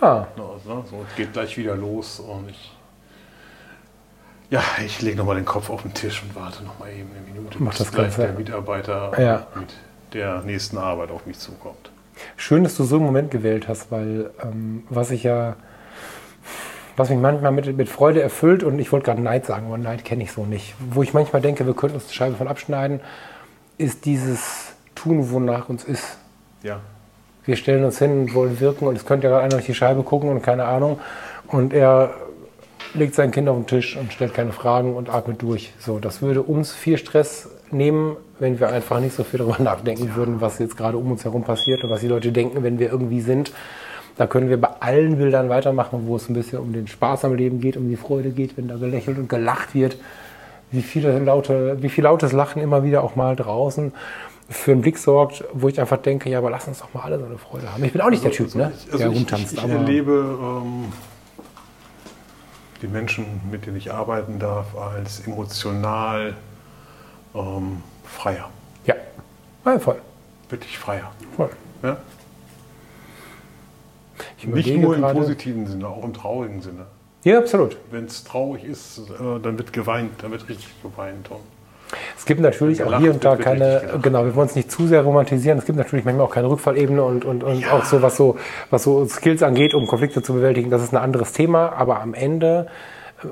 Ah, Ne, also, ne, so, es geht gleich wieder los und ich. Ja, ich lege nochmal den Kopf auf den Tisch und warte nochmal eben eine Minute, Mach bis das gleich Ganze. der Mitarbeiter Ja. mit der nächsten Arbeit auf mich zukommt. schön, dass du so einen Moment gewählt hast, weil ähm, was ich ja, was mich manchmal mit, mit Freude erfüllt und ich wollte gerade Neid sagen, aber Neid kenne ich so nicht. Wo ich manchmal denke, wir könnten uns die Scheibe von abschneiden, ist dieses Tun, wonach uns ist. Ja. wir stellen uns hin und wollen wirken und es könnte ja gerade einer durch die Scheibe gucken und keine Ahnung. Und er legt sein Kind auf den Tisch und stellt keine Fragen und atmet durch. So, das würde uns viel Stress nehmen, wenn wir einfach nicht so viel darüber nachdenken ja. würden, was jetzt gerade um uns herum passiert und was die Leute denken, wenn wir irgendwie sind. Da können wir bei allen Bildern weitermachen, wo es ein bisschen um den Spaß am Leben geht, um die Freude geht, wenn da gelächelt und gelacht wird. Wie, viele laute, wie viel lautes Lachen immer wieder auch mal draußen für einen Blick sorgt, wo ich einfach denke, ja, aber lass uns doch mal alle so eine Freude haben. Ich bin auch nicht also, der Typ, ne, also der ich, rumtanzt. Ich, ich erlebe ähm, die Menschen, mit denen ich arbeiten darf, als emotional ähm, freier. Ja, ja voll. Wirklich freier. Voll. Ja? Nicht nur im positiven Sinne, auch im traurigen Sinne. Ja, absolut. Wenn es traurig ist, äh, dann wird geweint, dann wird richtig geweint. Und es gibt natürlich auch hier und da keine, genau, wir wollen es nicht zu sehr romantisieren. Es gibt natürlich manchmal auch keine Rückfallebene und, und, und ja. auch so was, so, was so Skills angeht, um Konflikte zu bewältigen. Das ist ein anderes Thema. Aber am Ende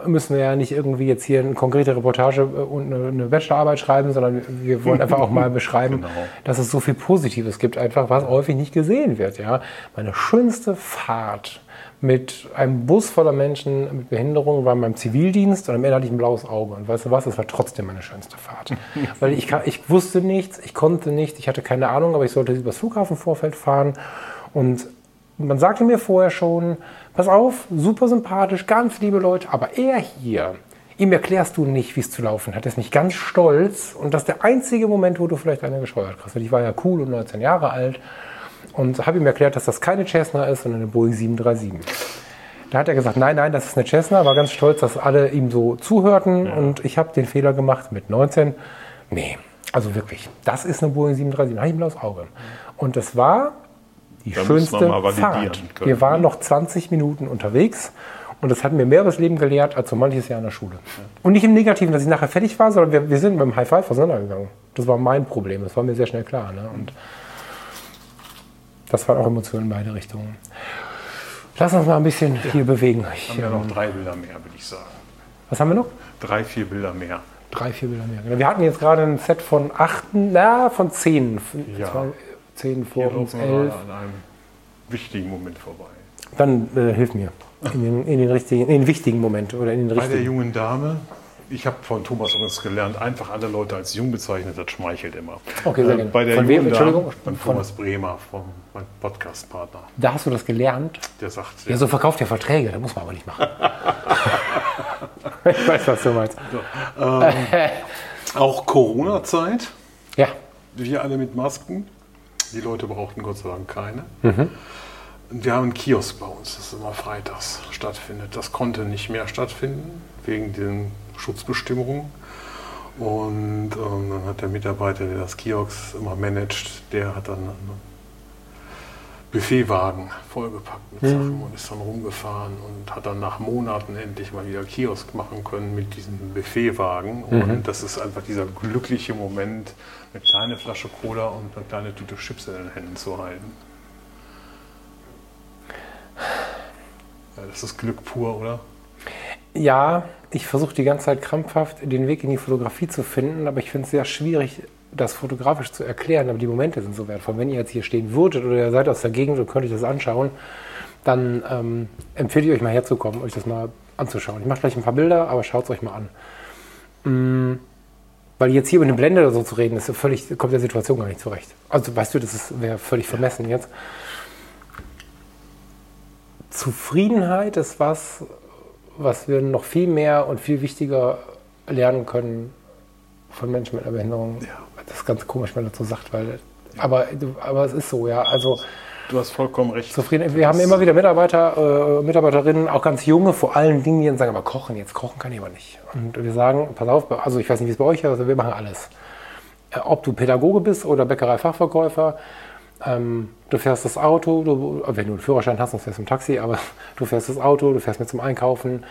müssen wir ja nicht irgendwie jetzt hier eine konkrete Reportage und eine Bachelorarbeit schreiben, sondern wir wollen einfach auch mal beschreiben, genau. dass es so viel Positives gibt, einfach was häufig nicht gesehen wird. Ja, meine schönste Fahrt mit einem Bus voller Menschen mit Behinderung war in meinem Zivildienst und am Ende hatte ich ein blaues Auge. Und weißt du was, das war trotzdem meine schönste Fahrt. Weil ich, ich wusste nichts, ich konnte nichts, ich hatte keine Ahnung, aber ich sollte übers Flughafenvorfeld fahren. Und man sagte mir vorher schon, pass auf, super sympathisch, ganz liebe Leute, aber er hier, ihm erklärst du nicht, wie es zu laufen hat. Er ist nicht ganz stolz und das ist der einzige Moment, wo du vielleicht eine gescheuert kriegst. Weil ich war ja cool und 19 Jahre alt und habe ihm erklärt, dass das keine Cessna ist, sondern eine Boeing 737. Da hat er gesagt, nein, nein, das ist eine Cessna, war ganz stolz, dass alle ihm so zuhörten ja. und ich habe den Fehler gemacht mit 19. Nee, also wirklich, das ist eine Boeing 737, da habe ich ihm aufs Auge. Und das war die da schönste Fahrt. Können. Wir waren noch 20 Minuten unterwegs und das hat mir mehr das Leben gelehrt als so manches Jahr in der Schule. Und nicht im Negativen, dass ich nachher fertig war, sondern wir, wir sind mit dem High Five auseinandergegangen. Das war mein Problem, das war mir sehr schnell klar. Ne? Und das waren auch Emotionen in beide Richtungen. Lass uns mal ein bisschen ja. hier bewegen. Ich, haben wir ähm, noch drei Bilder mehr, würde ich sagen. Was haben wir noch? Drei, vier Bilder mehr. Drei, vier Bilder mehr. Genau. Wir hatten jetzt gerade ein Set von acht, na, von zehn. Ja. Zwei, zehn vor hier uns, elf. an einem wichtigen Moment vorbei. Dann äh, hilf mir. In den, in den, richtigen, in den wichtigen Moment oder in den richtigen. Bei der jungen Dame ich habe von Thomas übrigens gelernt, einfach alle Leute als jung bezeichnet, das schmeichelt immer. Okay, sehr äh. Bei der von wem, Entschuldigung? Beim Thomas Bremer, vom, meinem Podcast-Partner. Da hast du das gelernt? Der sagt. Ja, so verkauft ja Verträge, das muss man aber nicht machen. ich weiß, was du meinst. So, ähm, auch Corona-Zeit. Ja. Wir alle mit Masken. Die Leute brauchten Gott sei Dank keine. Mhm. Wir haben einen Kiosk bei uns, das immer freitags stattfindet. Das konnte nicht mehr stattfinden, wegen den Schutzbestimmungen. Und ähm, dann hat der Mitarbeiter, der das Kiosk immer managt, der hat dann einen Buffetwagen vollgepackt mit mhm. Sachen und ist dann rumgefahren und hat dann nach Monaten endlich mal wieder Kiosk machen können mit diesem Buffetwagen. Mhm. Und das ist einfach dieser glückliche Moment, eine kleine Flasche Cola und eine kleine Tüte Chips in den Händen zu halten. Ja, das ist Glück pur, oder? Ja, ich versuche die ganze Zeit krampfhaft den Weg in die Fotografie zu finden, aber ich finde es sehr schwierig, das fotografisch zu erklären. Aber die Momente sind so wertvoll. Wenn ihr jetzt hier stehen würdet oder ihr seid aus der Gegend und könnt euch das anschauen, dann ähm, empfehle ich euch mal herzukommen, euch das mal anzuschauen. Ich mache gleich ein paar Bilder, aber schaut es euch mal an. Mhm. Weil jetzt hier über eine Blende oder so zu reden, ist völlig, kommt der Situation gar nicht zurecht. Also weißt du, das wäre völlig vermessen jetzt. Zufriedenheit ist was, was wir noch viel mehr und viel wichtiger lernen können von Menschen mit einer Behinderung. Ja. Das ist ganz komisch, wenn man dazu sagt, weil. Ja. Aber, aber es ist so, ja. Also, du hast vollkommen recht. Zufrieden. Wir haben immer wieder Mitarbeiter, äh, Mitarbeiterinnen, auch ganz junge, vor allen Dingen, die sagen, aber kochen, jetzt kochen kann ich aber nicht. Und wir sagen, pass auf, also ich weiß nicht, wie es bei euch ist, also wir machen alles. Äh, ob du Pädagoge bist oder Bäckerei-Fachverkäufer, ähm, du fährst das Auto, du, wenn du einen Führerschein hast, dann fährst du im Taxi, aber du fährst das Auto, du fährst mit zum Einkaufen.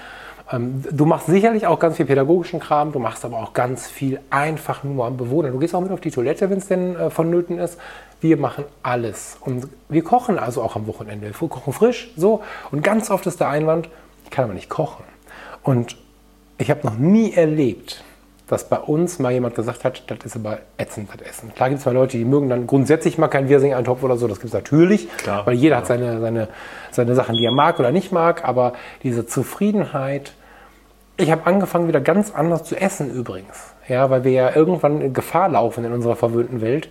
Ähm, du machst sicherlich auch ganz viel pädagogischen Kram, du machst aber auch ganz viel einfach nur am Bewohner. Du gehst auch mit auf die Toilette, wenn es denn äh, vonnöten ist. Wir machen alles. Und wir kochen also auch am Wochenende. Wir kochen frisch, so. Und ganz oft ist der Einwand, ich kann aber nicht kochen. Und ich habe noch nie erlebt, dass bei uns mal jemand gesagt hat, das ist aber ätzend, das Essen. Klar gibt es mal Leute, die mögen dann grundsätzlich mal keinen Wirsing-Eintopf oder so, das gibt es natürlich, Klar, weil jeder hat klar. seine, seine, seine Sachen, die er mag oder nicht mag, aber diese Zufriedenheit, ich habe angefangen, wieder ganz anders zu essen übrigens. Ja, weil wir ja irgendwann in Gefahr laufen in unserer verwöhnten Welt,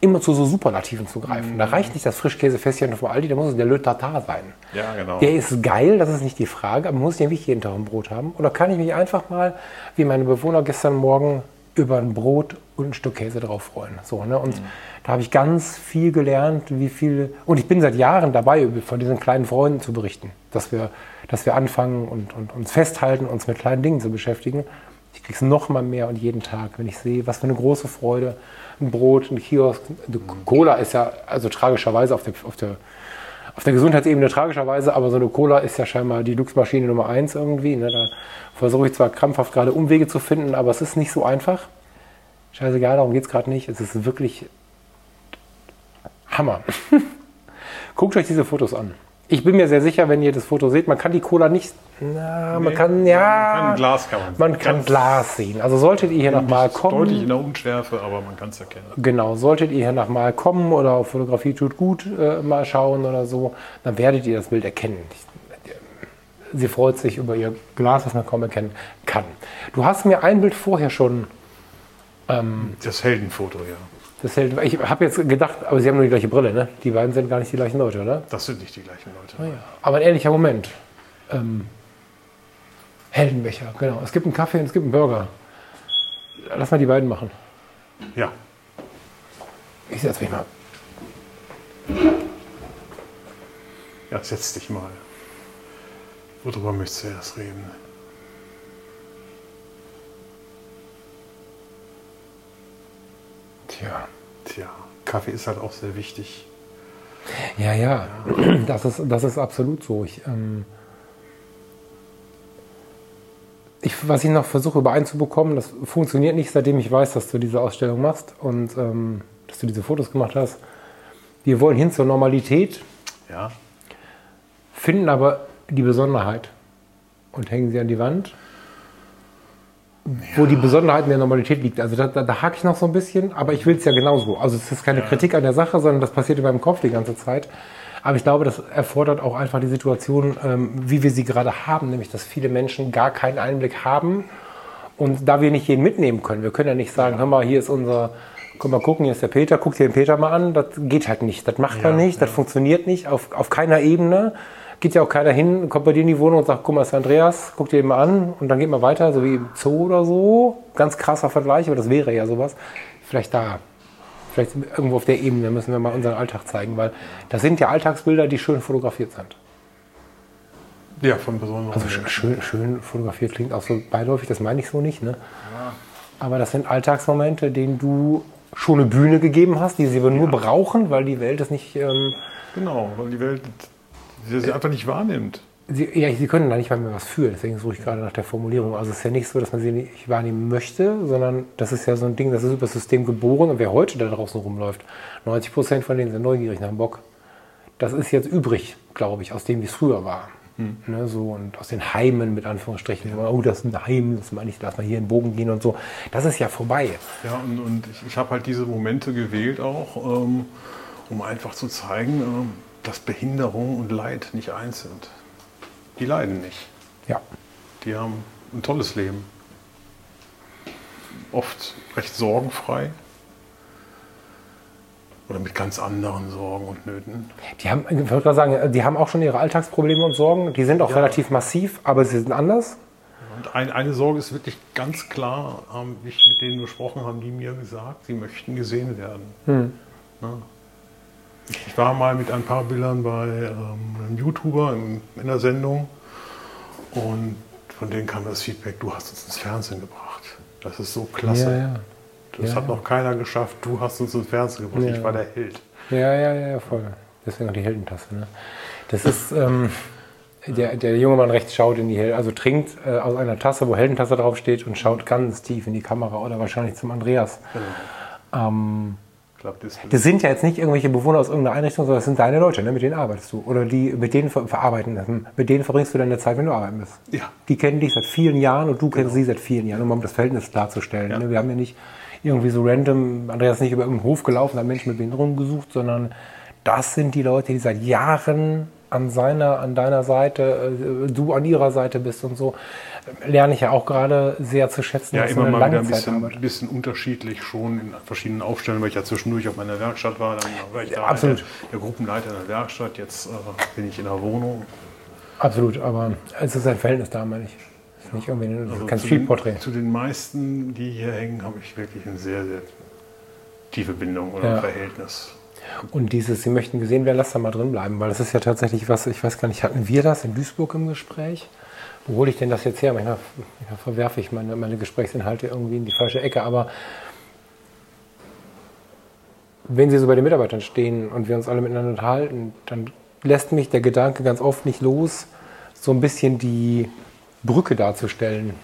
immer zu so Superlativen zu greifen. Mhm. Da reicht nicht das Frischkäsefässchen vom Aldi, da muss es der Le Tartar sein. Ja, genau. Der ist geil, das ist nicht die Frage, aber muss ich den wirklich jeden Tag ein Brot haben? Oder kann ich mich einfach mal, wie meine Bewohner gestern Morgen, über ein Brot und ein Stück Käse drauf freuen? So, ne? Und da habe ich ganz viel gelernt, wie viel. Und ich bin seit Jahren dabei, von diesen kleinen Freunden zu berichten, dass wir, dass wir anfangen und, und uns festhalten, uns mit kleinen Dingen zu beschäftigen. Ich kriege es noch mal mehr und jeden Tag, wenn ich sehe, was für eine große Freude. Ein Brot, ein Kiosk, eine Cola ist ja also tragischerweise auf der, auf der auf der Gesundheitsebene tragischerweise, aber so eine Cola ist ja scheinbar die Luxmaschine Nummer eins irgendwie. Ne? Da versuche ich zwar krampfhaft gerade Umwege zu finden, aber es ist nicht so einfach. Scheißegal, darum geht es gerade nicht. Es ist wirklich Hammer. Guckt euch diese Fotos an. Ich bin mir sehr sicher, wenn ihr das Foto seht, man kann die Cola nicht. Na, man Nee, kann ja. man kann Glas kann man sehen. Man kann Glas sehen. Also solltet ihr hier nochmal kommen. Deutlich in der Unschärfe, aber man kann es erkennen. Genau, solltet ihr hier nach mal kommen oder auf Fotografie tut gut äh, mal schauen oder so, dann werdet ihr das Bild erkennen. Ich, sie freut sich über ihr Glas, was man kaum erkennen kann. Du hast mir ein Bild vorher schon, Das Heldenfoto, ja. Das hält, ich habe jetzt gedacht, aber sie haben nur die gleiche Brille, ne? Die beiden sind gar nicht die gleichen Leute, oder? Das sind nicht die gleichen Leute. Aber ein ähnlicher Moment. Ähm, Heldenbecher, genau. Es gibt einen Kaffee und es gibt einen Burger. Lass mal die beiden machen. Ja. Ich setze mich mal. ja, setz dich mal. Worüber möchtest du erst reden? Tja. Tja, Kaffee ist halt auch sehr wichtig. Ja, ja, das ist, das ist absolut so. Ich, ähm, ich, was ich noch versuche übereinzubekommen, das funktioniert nicht, seitdem ich weiß, dass du diese Ausstellung machst und ähm, dass du diese Fotos gemacht hast. Wir wollen hin zur Normalität, Ja, finden aber die Besonderheit und hängen sie an die Wand. Wo die Besonderheit in der Normalität liegt. Also da, da, da hake ich noch so ein bisschen, aber ich will es ja genauso. Also es ist keine Kritik an der Sache, sondern das passiert in meinem Kopf die ganze Zeit. Aber ich glaube, das erfordert auch einfach die Situation, ähm, wie wir sie gerade haben, nämlich dass viele Menschen gar keinen Einblick haben. Und da wir nicht jeden mitnehmen können, wir können ja nicht sagen, hör mal, hier ist unser, komm mal gucken, hier ist der Peter, guck dir den Peter mal an. Das geht halt nicht. Das macht Ja, nicht, das funktioniert nicht auf, auf keiner Ebene. Geht ja auch keiner hin, kommt bei dir in die Wohnung und sagt, guck mal, ist Andreas, guck dir den mal an und dann geht man weiter, so wie im Zoo oder so. Ganz krasser Vergleich, aber das wäre ja sowas. Vielleicht da. Vielleicht irgendwo auf der Ebene müssen wir mal unseren Alltag zeigen, weil das sind ja Alltagsbilder, die schön fotografiert sind. ja von besonderen Also sch- schön, schön fotografiert klingt auch so beiläufig, das meine ich so nicht. Ne? Aber das sind Alltagsmomente, denen du schon eine Bühne gegeben hast, die sie aber nur brauchen, weil die Welt es nicht. Ähm, Genau, weil die Welt sie, sie einfach nicht wahrnimmt. sie, ja, sie können da nicht mal mehr was für, deswegen suche ich gerade nach der Formulierung. Also es ist ja nicht so, dass man sie nicht wahrnehmen möchte, sondern das ist ja so ein Ding, das ist über das System geboren und wer heute da draußen rumläuft, 90 Prozent von denen sind neugierig nach dem Bock. Das ist jetzt übrig, glaube ich, aus dem, wie es früher war. Ne, so, und aus den Heimen mit Anführungsstrichen. man, Oh, das ist ein Heim, das meine ich, lass mal hier in den Bogen gehen und so. Das ist ja vorbei. Ja, und, und ich, ich habe halt diese Momente gewählt auch, ähm, um einfach zu zeigen, ähm, dass Behinderung und Leid nicht eins sind. Die leiden nicht. Ja. Die haben ein tolles Leben. Oft recht sorgenfrei. Oder mit ganz anderen Sorgen und Nöten. Die haben, ich gerade sagen, die haben auch schon ihre Alltagsprobleme und Sorgen. Die sind auch Ja. relativ massiv, aber sie sind anders. Und ein, eine Sorge ist wirklich ganz klar, ähm, wie ich mit denen gesprochen habe, die mir gesagt, sie möchten gesehen werden. Ja. Ich war mal mit ein paar Bildern bei ähm, einem YouTuber in, in der Sendung und von denen kam das Feedback, du hast uns ins Fernsehen gebracht. Das ist so klasse. Ja, ja. Das Ja, hat noch keiner geschafft, du hast uns ins Fernsehen gebracht. Ich war der Held. Ja, ja, ja, ja, voll. Deswegen auch die Heldentasse. Ne? Das ist, ähm, der, der junge Mann rechts schaut in die Hel also trinkt äh, aus einer Tasse, wo Heldentasse draufsteht und schaut ganz tief in die Kamera oder wahrscheinlich zum Andreas. Ähm, Klappdisplay. Das sind ja jetzt nicht irgendwelche Bewohner aus irgendeiner Einrichtung, sondern das sind deine Leute, ne? mit denen arbeitest du. Oder die, mit denen ver verarbeiten. Mit denen verbringst du deine Zeit, wenn du arbeiten bist. Ja. Die kennen dich seit vielen Jahren und du genau. kennst sie seit vielen Jahren, um das Verhältnis klarzustellen. Ja. Ne? Wir haben ja nicht irgendwie so random, Andreas ist nicht über irgendeinen Hof gelaufen, hat Menschen mit Behinderung gesucht, sondern das sind die Leute, die seit Jahren an seiner, an deiner Seite, äh, du an ihrer Seite bist und so, lerne ich ja auch gerade sehr zu schätzen. Ja, immer mal wieder ein bisschen, bisschen, unterschiedlich schon in verschiedenen Aufstellungen, weil ich ja zwischendurch auf meiner Werkstatt war, dann war ich da Absolut. Der, der, Gruppenleiter in der Werkstatt, jetzt äh, bin ich in der Wohnung. Absolut, aber es ist ein Verhältnis da, meine ich. Es ist nicht irgendwie ein, also kein Streetporträt. Zu den meisten, die hier hängen, habe ich wirklich eine sehr, sehr tiefe Bindung oder ja. Verhältnis. Und dieses, Sie möchten gesehen werden, lass da mal drin bleiben, weil das ist ja tatsächlich was, ich weiß gar nicht, hatten wir das in Duisburg im Gespräch? Wo hole ich denn das jetzt her? Manchmal, manchmal verwerfe ich meine, meine Gesprächsinhalte irgendwie in die falsche Ecke, aber wenn Sie so bei den Mitarbeitern stehen und wir uns alle miteinander unterhalten, dann lässt mich der Gedanke ganz oft nicht los, so ein bisschen die Brücke darzustellen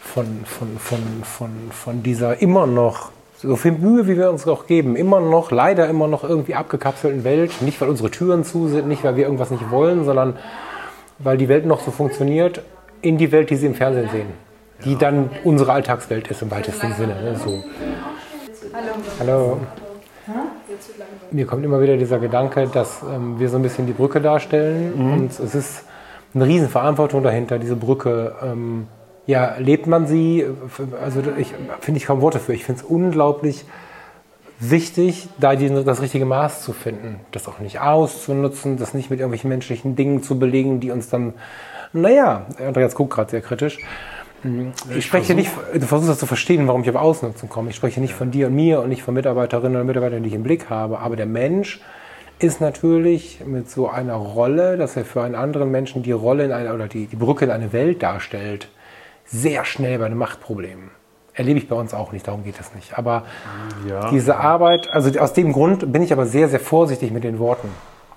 von, von, von, von, von dieser immer noch so viel Mühe, wie wir uns auch geben, immer noch, leider immer noch irgendwie abgekapselten Welt. Nicht, weil unsere Türen zu sind, nicht, weil wir irgendwas nicht wollen, sondern weil die Welt noch so funktioniert, in die Welt, die sie im Fernsehen sehen. Die ja. dann unsere Alltagswelt ist im weitesten Sinne. Ne? So. Hallo. Mir kommt immer wieder dieser Gedanke, dass ähm, wir so ein bisschen die Brücke darstellen. Mhm. Und es ist eine Riesenverantwortung dahinter, diese Brücke ähm, ja, lebt man sie? Also ich finde ich kaum Worte für. Ich finde es unglaublich wichtig, da die, das richtige Maß zu finden. Das auch nicht auszunutzen, das nicht mit irgendwelchen menschlichen Dingen zu belegen, die uns dann, naja, Andreas guckt gerade sehr kritisch. Ich, ich spreche nicht, du versuchst das zu verstehen, warum ich auf Ausnutzung komme. Ich spreche nicht von dir und mir und nicht von Mitarbeiterinnen oder Mitarbeitern, die ich im Blick habe. Aber der Mensch ist natürlich mit so einer Rolle, dass er für einen anderen Menschen die Rolle in eine, oder die, die Brücke in eine Welt darstellt, sehr schnell bei einem Machtproblem. Erlebe ich bei uns auch nicht, darum geht es nicht. Aber ja. diese Arbeit, also aus dem Grund bin ich aber sehr, sehr vorsichtig mit den Worten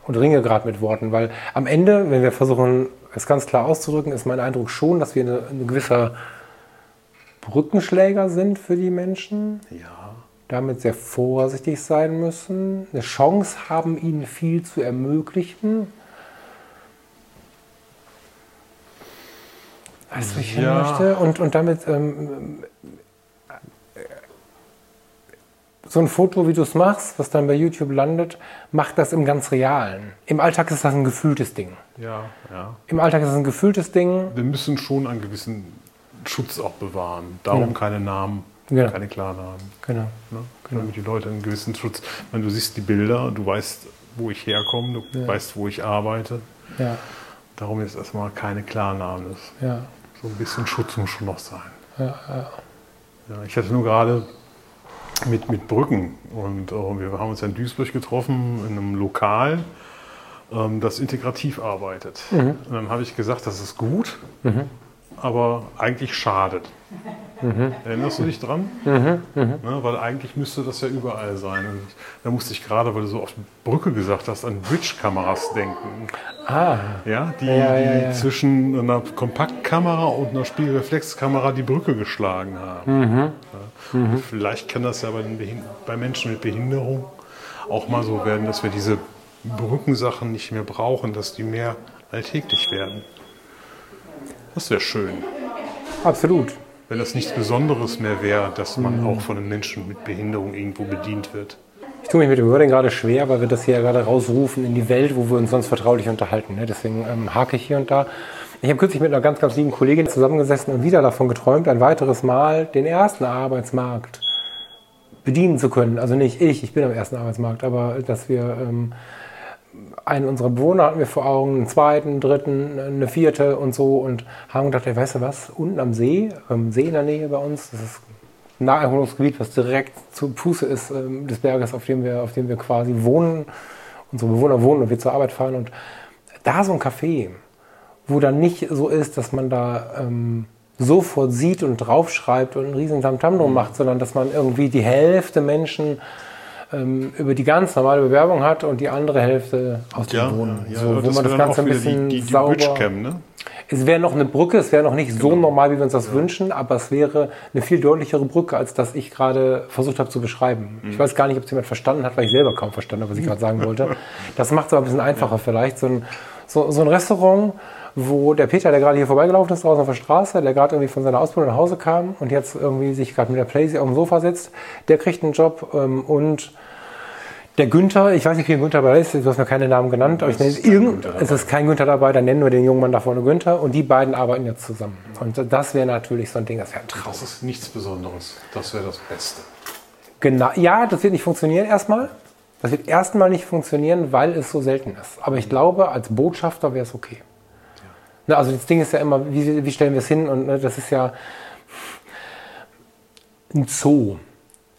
und ringe gerade mit Worten, weil am Ende, wenn wir versuchen, es ganz klar auszudrücken, ist mein Eindruck schon, dass wir eine, eine gewisser Brückenschläger sind für die Menschen. Ja. Damit sehr vorsichtig sein müssen, eine Chance haben, ihnen viel zu ermöglichen Weißt du, ich ja. möchte? Und, und damit ähm, so ein Foto, wie du es machst, was dann bei YouTube landet, macht das im ganz Realen. Im Alltag ist das ein gefühltes Ding. Ja, ja. Im Alltag ist es ein gefühltes Ding. Wir müssen schon einen gewissen Schutz auch bewahren. Darum genau. keine Namen, genau. keine Klarnamen. Genau. Ne? genau. Damit die Leute einen gewissen Schutz. Wenn du siehst die Bilder, du weißt, wo ich herkomme, du ja. weißt, wo ich arbeite. Ja. Darum ist erstmal keine Klarnamen. Ja so ein bisschen Schutz muss schon noch sein. Ja, ja. Ja, ich hatte nur gerade mit, mit Brücken und äh, wir haben uns in Duisburg getroffen in einem Lokal, ähm, das integrativ arbeitet. Mhm. Und dann habe ich gesagt, das ist gut, mhm. Aber eigentlich schadet. Mhm. Erinnerst du dich dran? Mhm. Mhm. Ja, weil eigentlich müsste das ja überall sein. Und da musste ich gerade, weil du so auf Brücke gesagt hast, an Bridge-Kameras denken. Ah. Ja, die, ja, ja, ja. zwischen einer Kompaktkamera und einer Spiegelreflexkamera die Brücke geschlagen haben. Mhm. Mhm. Vielleicht kann das ja bei, bei Menschen mit Behinderung auch mal so werden, dass wir diese Brückensachen nicht mehr brauchen, dass die mehr alltäglich werden. Das wäre schön. Absolut wenn das nichts Besonderes mehr wäre, dass man mhm. auch von einem Menschen mit Behinderung irgendwo bedient wird. Ich tue mich mit dem Wording gerade schwer, weil wir das hier gerade rausrufen in die Welt, wo wir uns sonst vertraulich unterhalten. Ne? Deswegen ähm, hake ich hier und da. Ich habe kürzlich mit einer ganz, ganz lieben Kollegin zusammengesessen und wieder davon geträumt, ein weiteres Mal den ersten Arbeitsmarkt bedienen zu können. Also nicht ich, ich bin am ersten Arbeitsmarkt, aber dass wir ähm, einen unserer Bewohner hatten wir vor Augen, einen zweiten, dritten, eine vierte und so und haben gedacht, ey, weißt du was, unten am See, am See in der Nähe bei uns, das ist ein Naherholungsgebiet, was direkt zu Fuße ist ähm, des Berges, auf dem, wir, auf dem wir quasi wohnen, unsere Bewohner wohnen und wir zur Arbeit fahren und da so ein Café, wo dann nicht so ist, dass man da ähm, sofort sieht und draufschreibt und einen riesen Tamtam drum macht, sondern dass man irgendwie die Hälfte Menschen ähm, über die ganz normale Bewerbung hat und die andere Hälfte aus dem Ja, Wohnen. ja, so, ja, wo man das Ganze ein bisschen die, die, die sauber... Bridgecam, ne? Es wäre noch eine Brücke, es wäre noch nicht so Genau. normal, wie wir uns das wünschen, aber es wäre eine viel deutlichere Brücke, als das ich gerade versucht habe zu beschreiben. Mhm. Ich weiß gar nicht, ob es jemand verstanden hat, weil ich selber kaum verstanden habe, was ich gerade sagen wollte. Das macht es aber ein bisschen einfacher vielleicht. So ein, so, so ein Restaurant, wo der Peter, der gerade hier vorbeigelaufen ist, draußen auf der Straße, der gerade irgendwie von seiner Ausbildung nach Hause kam und jetzt irgendwie sich gerade mit der Playsee auf dem Sofa sitzt, der kriegt einen Job ähm, und der Günther, ich weiß nicht, wie Günther dabei ist, du hast mir keine Namen genannt, aber ich nenne kein irgend, es ist kein Günther dabei, dann nennen wir den jungen Mann da vorne Günther und die beiden arbeiten jetzt zusammen. Und das wäre natürlich so ein Ding, das wäre. Das ist nichts Besonderes. Das wäre das Beste. Genau, ja, das wird nicht funktionieren erstmal. Das wird erstmal nicht funktionieren, weil es so selten ist. Aber ich glaube, als Botschafter wäre es okay. Ne, also das Ding ist ja immer, wie, wie stellen wir es hin? Und ne, das ist ja ein Zoo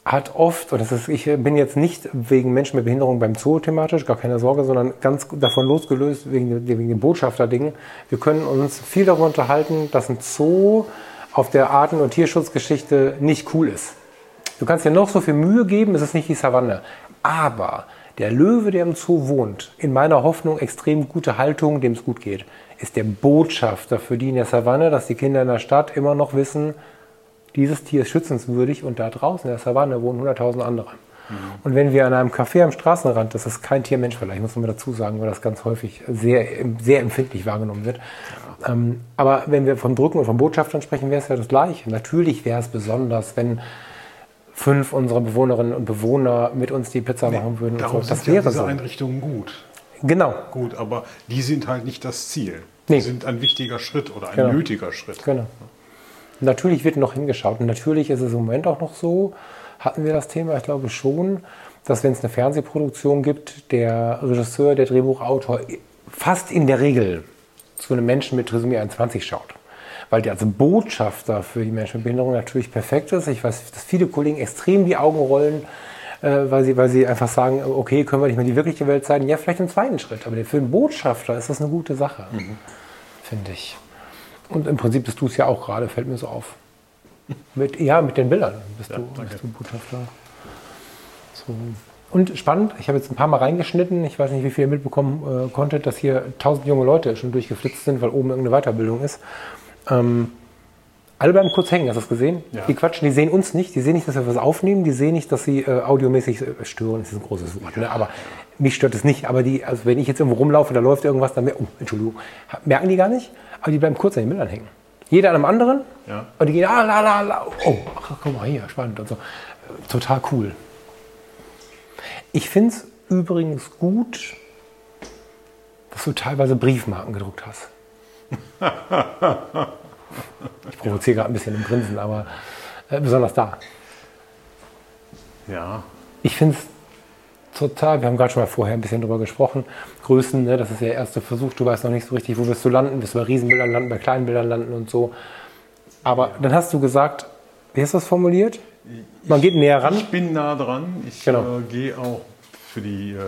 hat oft, und das ist, ich bin jetzt nicht wegen Menschen mit Behinderung beim Zoo thematisch, gar keine Sorge, sondern ganz davon losgelöst wegen, wegen dem Botschafter-Ding. Wir können uns viel darüber unterhalten, dass ein Zoo auf der Arten- und Tierschutzgeschichte nicht cool ist. Du kannst dir noch so viel Mühe geben, es ist nicht die Savanne. Aber der Löwe, der im Zoo wohnt, in meiner Hoffnung extrem gute Haltung, dem es gut geht, ist der Botschafter für die in der Savanne, dass die Kinder in der Stadt immer noch wissen, dieses Tier ist schützenswürdig und da draußen in der Savanne wohnen 100.000 andere. Und wenn wir an einem Café am Straßenrand, das ist kein Tiermensch vielleicht, muss man dazu sagen, weil das ganz häufig sehr, sehr empfindlich wahrgenommen wird. Ähm, aber wenn wir von Brücken und von Botschaftern sprechen, wäre es ja das Gleiche. Natürlich wäre es besonders, wenn fünf unserer Bewohnerinnen und Bewohner mit uns die Pizza machen würden. Und Darum so. Das sind ja wäre diese so. Einrichtungen gut. Genau, Gut, aber die sind halt nicht das Ziel. Nee. Die sind ein wichtiger Schritt oder ein Genau. nötiger Schritt. Genau. Natürlich wird noch hingeschaut. Und natürlich ist es im Moment auch noch so, hatten wir das Thema, ich glaube schon, dass wenn es eine Fernsehproduktion gibt, der Regisseur, der Drehbuchautor fast in der Regel zu einem Menschen mit Trisomie 21 schaut. Weil der als Botschafter für die Menschen mit Behinderung natürlich perfekt ist. Ich weiß, dass viele Kollegen extrem die Augen rollen, äh, weil, sie, weil sie einfach sagen, okay, können wir nicht mehr die wirkliche Welt zeigen? Ja, vielleicht im zweiten Schritt. Aber für einen Botschafter ist das eine gute Sache, finde ich. Und im Prinzip bist du es ja auch gerade, fällt mir so auf. Mit, ja, mit den Bildern bist, du, danke. bist du Botschafter. So. Und spannend, ich habe jetzt ein paar Mal reingeschnitten, ich weiß nicht, wie viel ihr mitbekommen äh, konntet, dass hier tausend junge Leute schon durchgeflitzt sind, weil oben irgendeine Weiterbildung ist. Ähm, alle bleiben kurz hängen, hast du das gesehen? Ja. Die quatschen, die sehen uns nicht, die sehen nicht, dass wir was aufnehmen, die sehen nicht, dass sie äh, audiomäßig äh, stören, das ist ein großes Wort, ne? aber mich stört es nicht. Aber die, also wenn ich jetzt irgendwo rumlaufe, da läuft irgendwas, dann oh, Entschuldigung, merken die gar nicht, aber die bleiben kurz an den Bildern hängen. Jeder an einem anderen Ja. und die gehen, ah, la, la, la, oh, ach, guck mal hier, spannend und so. Total cool. Ich finde es übrigens gut, dass du teilweise Briefmarken gedruckt hast. Ich provoziere gerade ein bisschen im Grinsen, aber äh, besonders da. Ja, Ich finde es total, wir haben gerade schon mal vorher ein bisschen drüber gesprochen, Größen, ne, das ist der erste Versuch, du weißt noch nicht so richtig, wo wirst du landen, wirst du bei Riesenbildern landen, bei kleinen Bildern landen und so. Aber dann hast du gesagt, wie hast du das formuliert? Man geht näher ran. ich bin nah dran. Ich Genau. äh, gehe auch für die äh,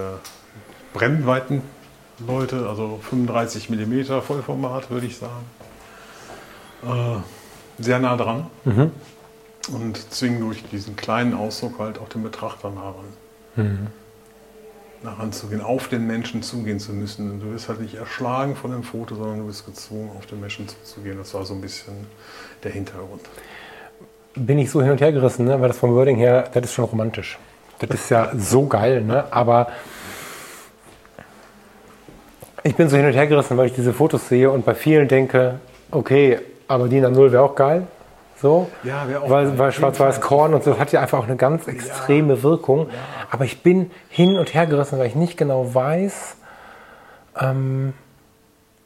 Brennweiten Leute, also 35 mm Vollformat, würde ich sagen. Äh, sehr nah dran. Mhm. Und zwingen durch diesen kleinen Ausdruck halt auch den Betrachter nah ran. Mhm. Nah ranzugehen, auf den Menschen zugehen zu müssen. Du wirst halt nicht erschlagen von dem Foto, sondern du bist gezwungen, auf den Menschen zuzugehen. Das war so ein bisschen der Hintergrund. bin ich so hin und her gerissen, ne? weil das vom Wording her, das ist schon romantisch. Das ist ja so geil, ne? aber ich bin so hin und her gerissen, weil ich diese Fotos sehe und bei vielen denke, okay, aber DIN A0 wäre auch geil. So, Ja, weil, weil auf jeden schwarz-weiß Fall. Korn und so hat ja einfach auch eine ganz extreme Wirkung. Aber ich bin hin und her gerissen, weil ich nicht genau weiß, ähm,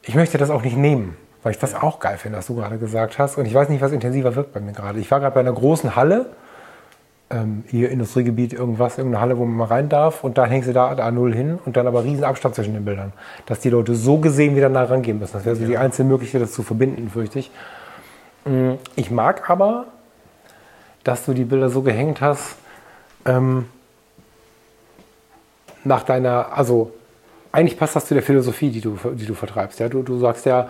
ich möchte das auch nicht nehmen, weil ich das auch geil finde, was du gerade gesagt hast. Und ich weiß nicht, was intensiver wirkt bei mir gerade. Ich war gerade bei einer großen Halle, ähm, hier Industriegebiet, irgendwas, irgendeine Halle, wo man mal rein darf. Und dann hängst du da A0 hin und dann aber riesen Abstand zwischen den Bildern. Dass die Leute so gesehen wieder nah rangehen müssen. Das wäre so die einzige Möglichkeit, das zu verbinden, fürchte ich. Mm, Ich mag aber, dass du die Bilder so gehängt hast, ähm, nach deiner, also eigentlich passt das zu der Philosophie, die du, die du vertreibst. Ja? Du, du sagst ja,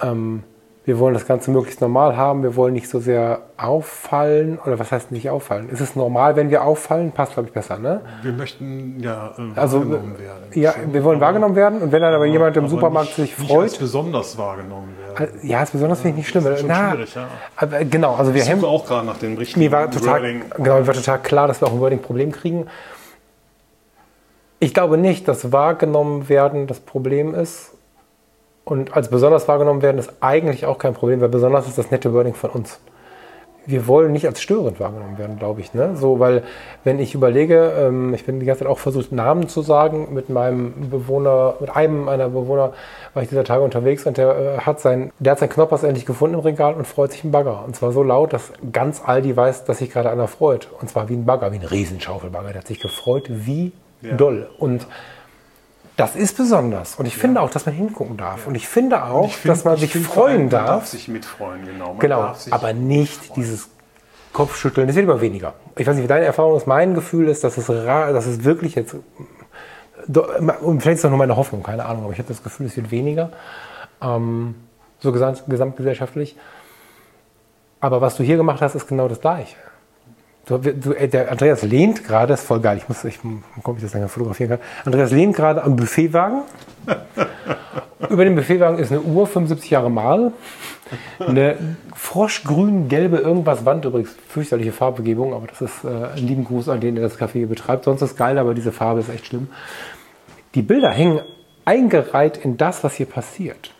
ähm, Wir wollen das Ganze möglichst normal haben. Wir wollen nicht so sehr auffallen. Oder was heißt nicht auffallen? Ist es normal, wenn wir auffallen? Passt, glaube ich, besser, ne? Wir möchten ja äh, Also, wahrgenommen werden. ja, Schon. wir wollen wahrgenommen werden. Und wenn dann aber jemand im Aber Supermarkt nicht, sich Nicht als freut. besonders wahrgenommen werden. Ja, ist besonders finde ich nicht schlimm. Das ist Na, schwierig, ja. aber genau, also wir Ich hemmen. auch gerade nach dem richtigen Mir war total, Wording. genau, mir war total klar, dass wir auch ein Wording-Problem kriegen. Ich glaube nicht, dass wahrgenommen werden das Problem ist. Und als besonders wahrgenommen werden ist eigentlich auch kein Problem, weil besonders ist das nette Wording von uns. Wir wollen nicht als störend wahrgenommen werden, glaube ich. Ne? So, weil wenn ich überlege, ähm, ich bin die ganze Zeit auch versucht, Namen zu sagen mit meinem Bewohner, mit einem meiner Bewohner war ich dieser Tage unterwegs und der äh, hat sein, der hat sein Knoppers endlich gefunden im Regal und freut sich im Bagger. Und zwar so laut, dass ganz Aldi weiß, dass sich gerade einer freut. Und zwar wie ein Bagger, wie ein Riesenschaufelbagger. Der hat sich gefreut, wie Ja. doll. Und das ist besonders. Und ich finde auch, dass man hingucken darf. Und ich finde auch, Ich find- dass man ich sich find freuen allem, Man darf. darf sich mitfreuen, genau. Man Genau, darf aber nicht dieses Kopfschütteln. Das wird immer weniger. Ich weiß nicht, wie deine Erfahrung ist. Mein Gefühl ist, dass es, dass es wirklich jetzt. Und vielleicht ist das nur meine Hoffnung, keine Ahnung, aber ich habe das Gefühl, es wird weniger. Ähm, so gesamt, gesamtgesellschaftlich. Aber was du hier gemacht hast, ist genau das Gleiche. Du, du, äh, der Andreas lehnt gerade, ist voll geil, ich muss, ich ob ich das länger fotografieren kann. Andreas lehnt gerade am Buffetwagen. Über dem Buffetwagen ist eine Uhr, 75 Jahre Mal. Eine froschgrün-gelbe irgendwas Wand, übrigens fürchterliche Farbbegebung, aber das ist äh, ein lieben Gruß an den, der das Café betreibt. Sonst ist geil, aber diese Farbe ist echt schlimm. Die Bilder hängen eingereiht in das, was hier passiert.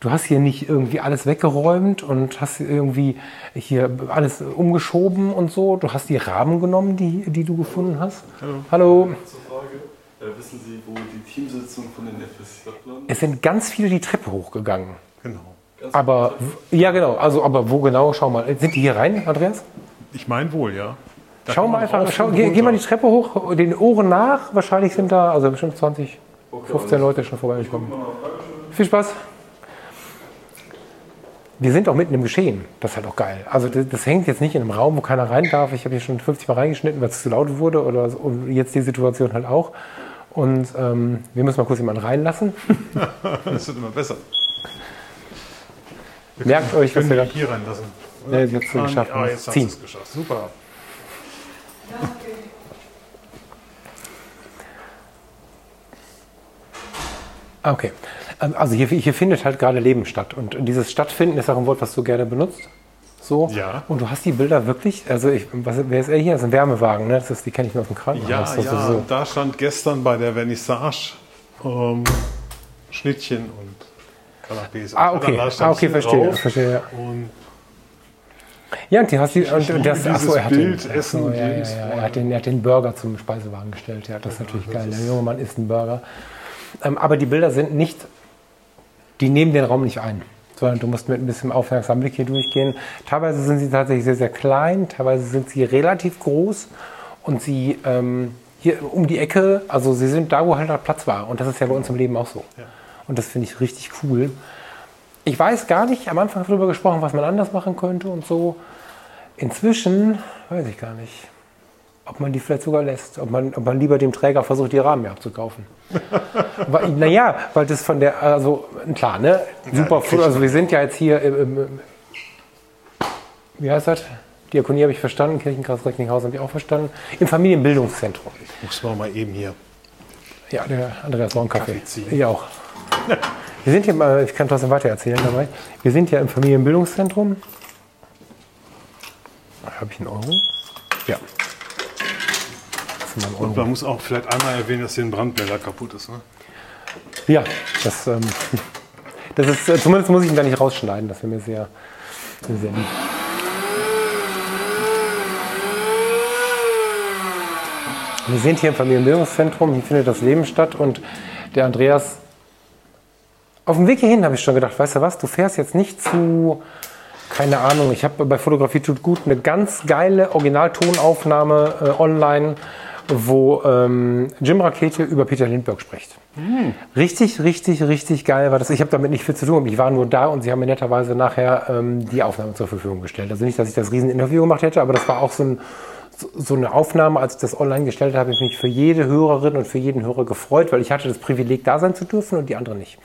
Du hast hier nicht irgendwie alles weggeräumt und hast irgendwie hier alles umgeschoben und so. Du hast die Rahmen genommen, die, die du gefunden hast. Hallo. Hallo. Frage, äh, wissen Sie, wo die Teamsitzung von den FSJ-Lern Es sind ganz viele die Treppe hochgegangen. Genau. Aber, ja genau, also aber wo genau, schau mal. Sind die hier rein, Andreas? Ich meine wohl, ja. Da Schau mal einfach, schau, geh, geh mal die. Treppe hoch, den Ohren nach. Wahrscheinlich sind da, also bestimmt 20, Okay, 15 alles. Leute schon vorbeigekommen. Viel Spaß. Wir sind auch mitten im Geschehen. Das ist halt auch geil. Also das, das hängt jetzt nicht in einem Raum, wo keiner rein darf. Ich habe hier schon 50 Mal reingeschnitten, weil es zu laut wurde oder so. und jetzt die Situation halt auch. Und ähm, wir müssen mal kurz jemanden reinlassen. Das wird immer besser. Wir Merkt können- euch, was können wir die hier reinlassen. Ja, jetzt hast du Ah, geschafft. Ah, jetzt hast du es geschafft. Super. Ah, Okay. Ähm, Also hier, hier findet halt gerade Leben statt. Und dieses Stattfinden ist auch ein Wort, was du gerne benutzt. So. Ja. Und du hast die Bilder wirklich, also ich, was, wer ist er hier? Das ist ein Wärmewagen, ne? Das ist, die kenne ich nur aus dem Krankenhaus. Ja, ja, so. da stand gestern bei der Vernissage ähm, Schnittchen und Canapés. Ah, okay. Ah, okay, verstehe. drauf. verstehe ja. Und ja, und die hast die, und, und das, achso, er hat, den, Bild, Essen achso, ja, ja, ja, er, hat den, er hat den Burger zum Speisewagen gestellt. Ja, das ist natürlich geil. Der junge Mann isst einen Burger. Ähm, aber die Bilder sind nicht, die nehmen den Raum nicht ein. Sondern du musst mit ein bisschen aufmerksamem Blick hier durchgehen. Teilweise sind sie tatsächlich sehr, sehr klein, teilweise sind sie relativ groß und sie ähm, hier um die Ecke, also sie sind da, wo halt der Platz war. Und das ist ja bei uns im Leben auch so. Und das finde ich richtig cool. Ich weiß gar nicht, am Anfang darüber gesprochen, was man anders machen könnte und so. Inzwischen weiß ich gar nicht, ob man die vielleicht sogar lässt, ob man, ob man lieber dem Träger versucht, die Rahmen mehr abzukaufen. weil, naja, weil das von der, also klar, ne? Super, kriegt also wir sind ja jetzt hier im, im, wie heißt das? Diakonie habe ich verstanden, Kirchenkreis Recklinghausen habe ich auch verstanden. Im Familienbildungszentrum. muss man mal eben hier. Ja, der Andreas noch einen Kaffee. Kaffee ziehen. Ich auch. Wir sind hier mal, ich kann trotzdem weiter erzählen dabei. Wir sind ja im Familienbildungszentrum. Habe ich einen Euro? Ja. Mal ein Und man muss auch vielleicht einmal erwähnen, dass hier ein Brandmelder kaputt ist. Ne? Ja, das, ähm, das ist, äh, zumindest muss ich ihn da nicht rausschneiden. Das wäre mir sehr, sehr lieb. Wir sind hier im Familienbildungszentrum, hier findet das Leben statt und der Andreas, auf dem Weg hierhin habe ich schon gedacht, weißt du was, du fährst jetzt nicht zu, keine Ahnung, ich habe bei Fotografie tut gut eine ganz geile Originaltonaufnahme äh, online, wo ähm, Jim Rakete über Peter Lindbergh spricht. Richtig, richtig, richtig geil war das. Ich habe damit nicht viel zu tun. Ich war nur da und sie haben mir netterweise nachher ähm, die Aufnahme zur Verfügung gestellt. Also nicht, dass ich das Rieseninterview gemacht hätte, aber das war auch so, ein, so eine Aufnahme, als ich das online gestellt habe, habe ich mich für jede Hörerin und für jeden Hörer gefreut, weil ich hatte das Privileg, da sein zu dürfen und die anderen nicht.